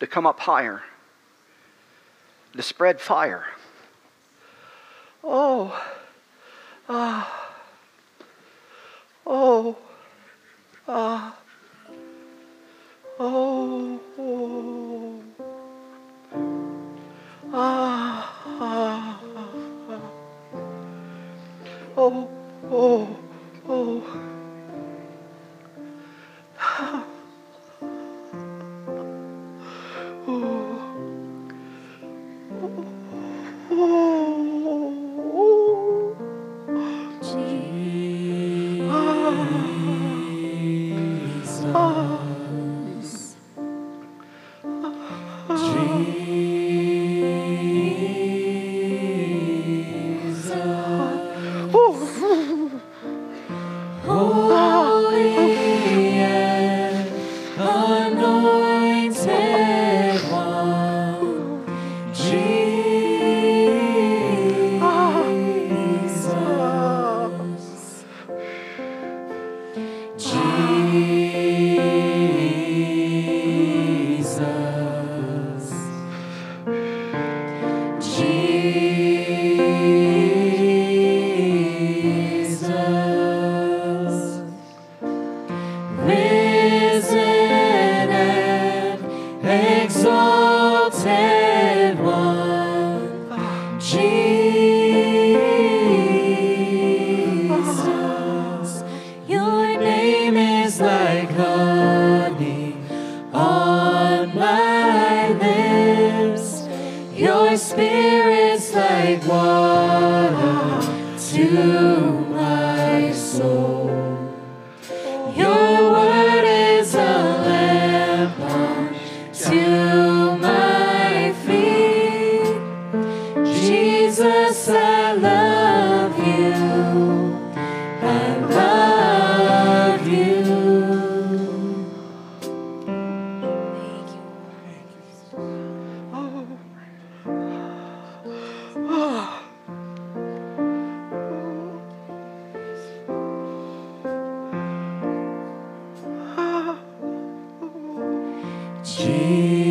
to come up higher, to spread fire. Oh, Ah. Oh. Ah. Oh. oh. Ah. ah. Oh. Oh. Oh. Jesus,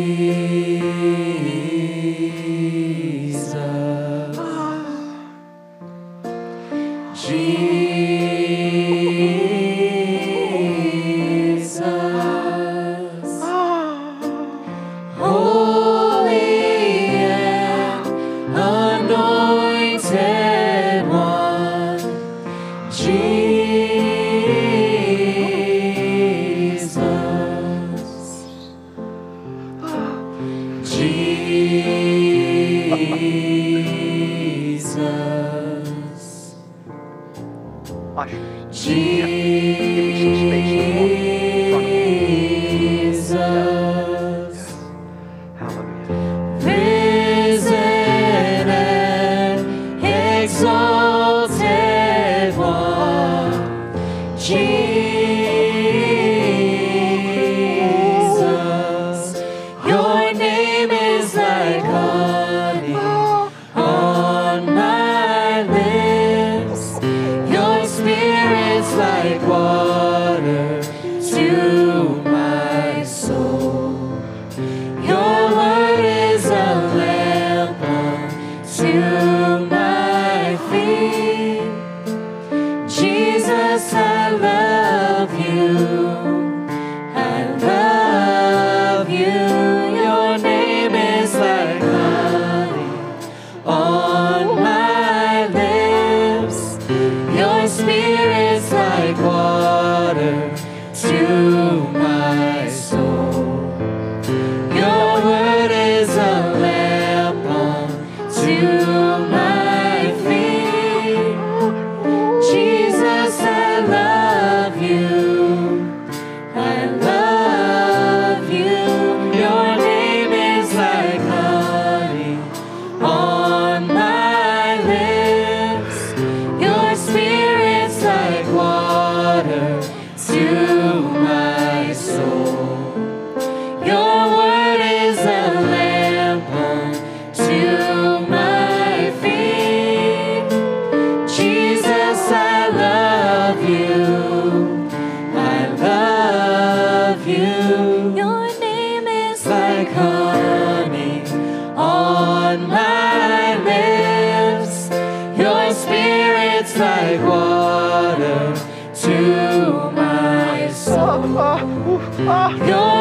I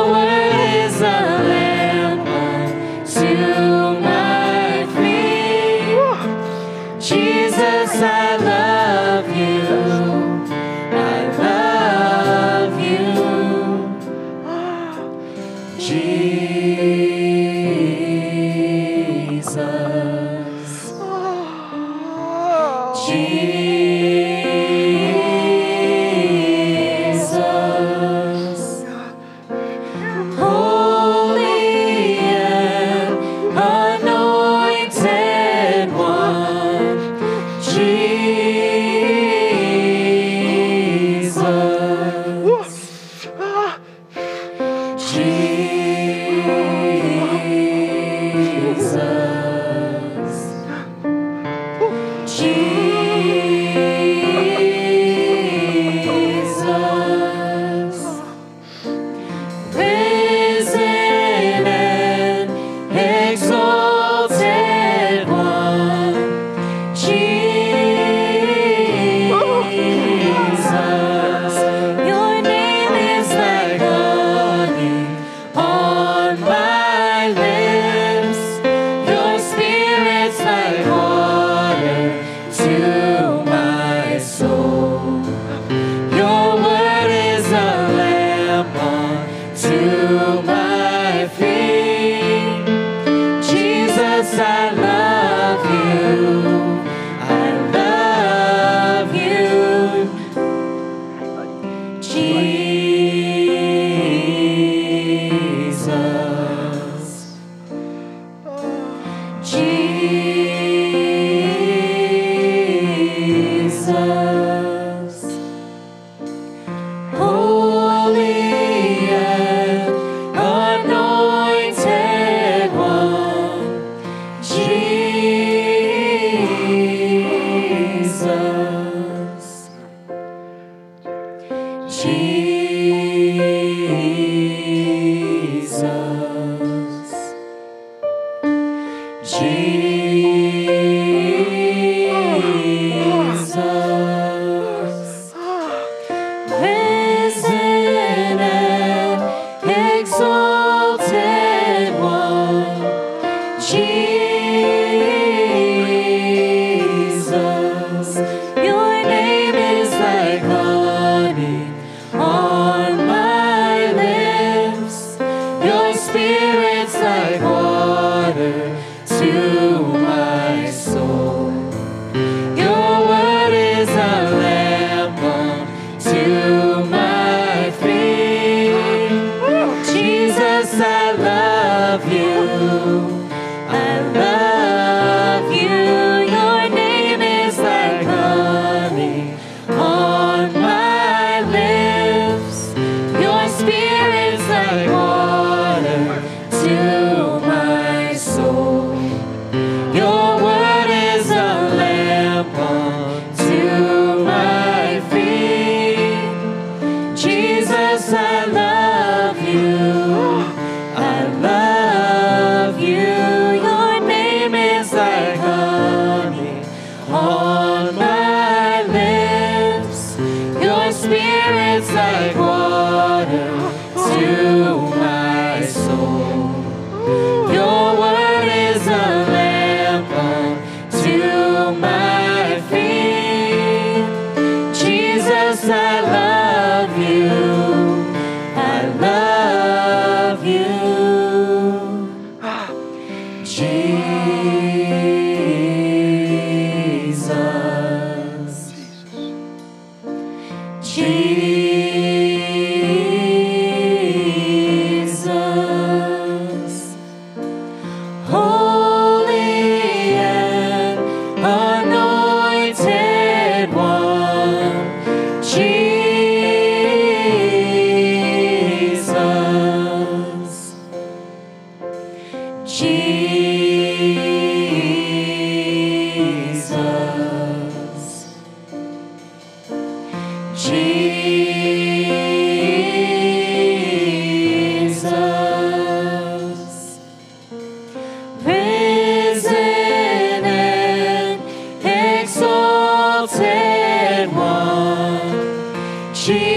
记忆。exalted one, Jesus.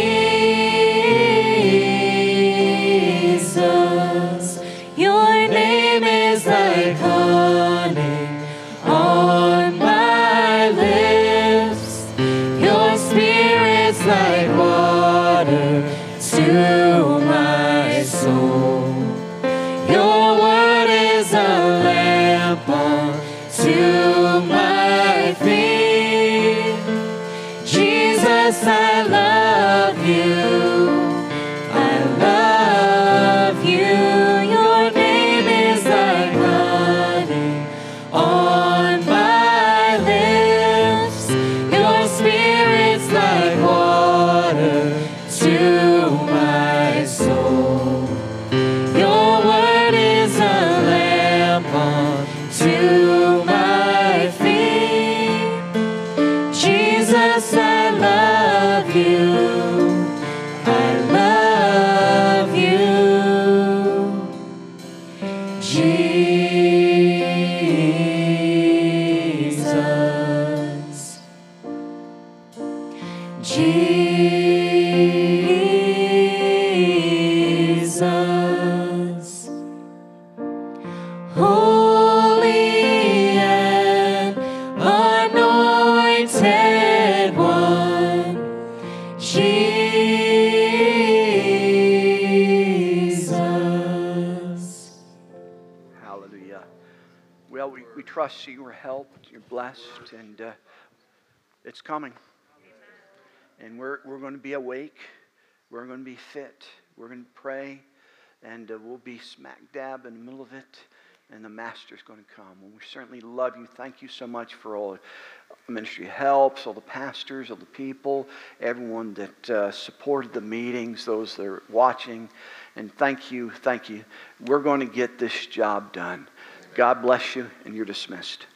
Coming. And we're, we're going to be awake, we're going to be fit, we're going to pray, and uh, we'll be smack dab in the middle of it, and the Master's going to come. And we certainly love you. Thank you so much for all the ministry helps, all the pastors, all the people, everyone that uh, supported the meetings, those that are watching. And thank you, thank you. We're going to get this job done. God bless you, and you're dismissed.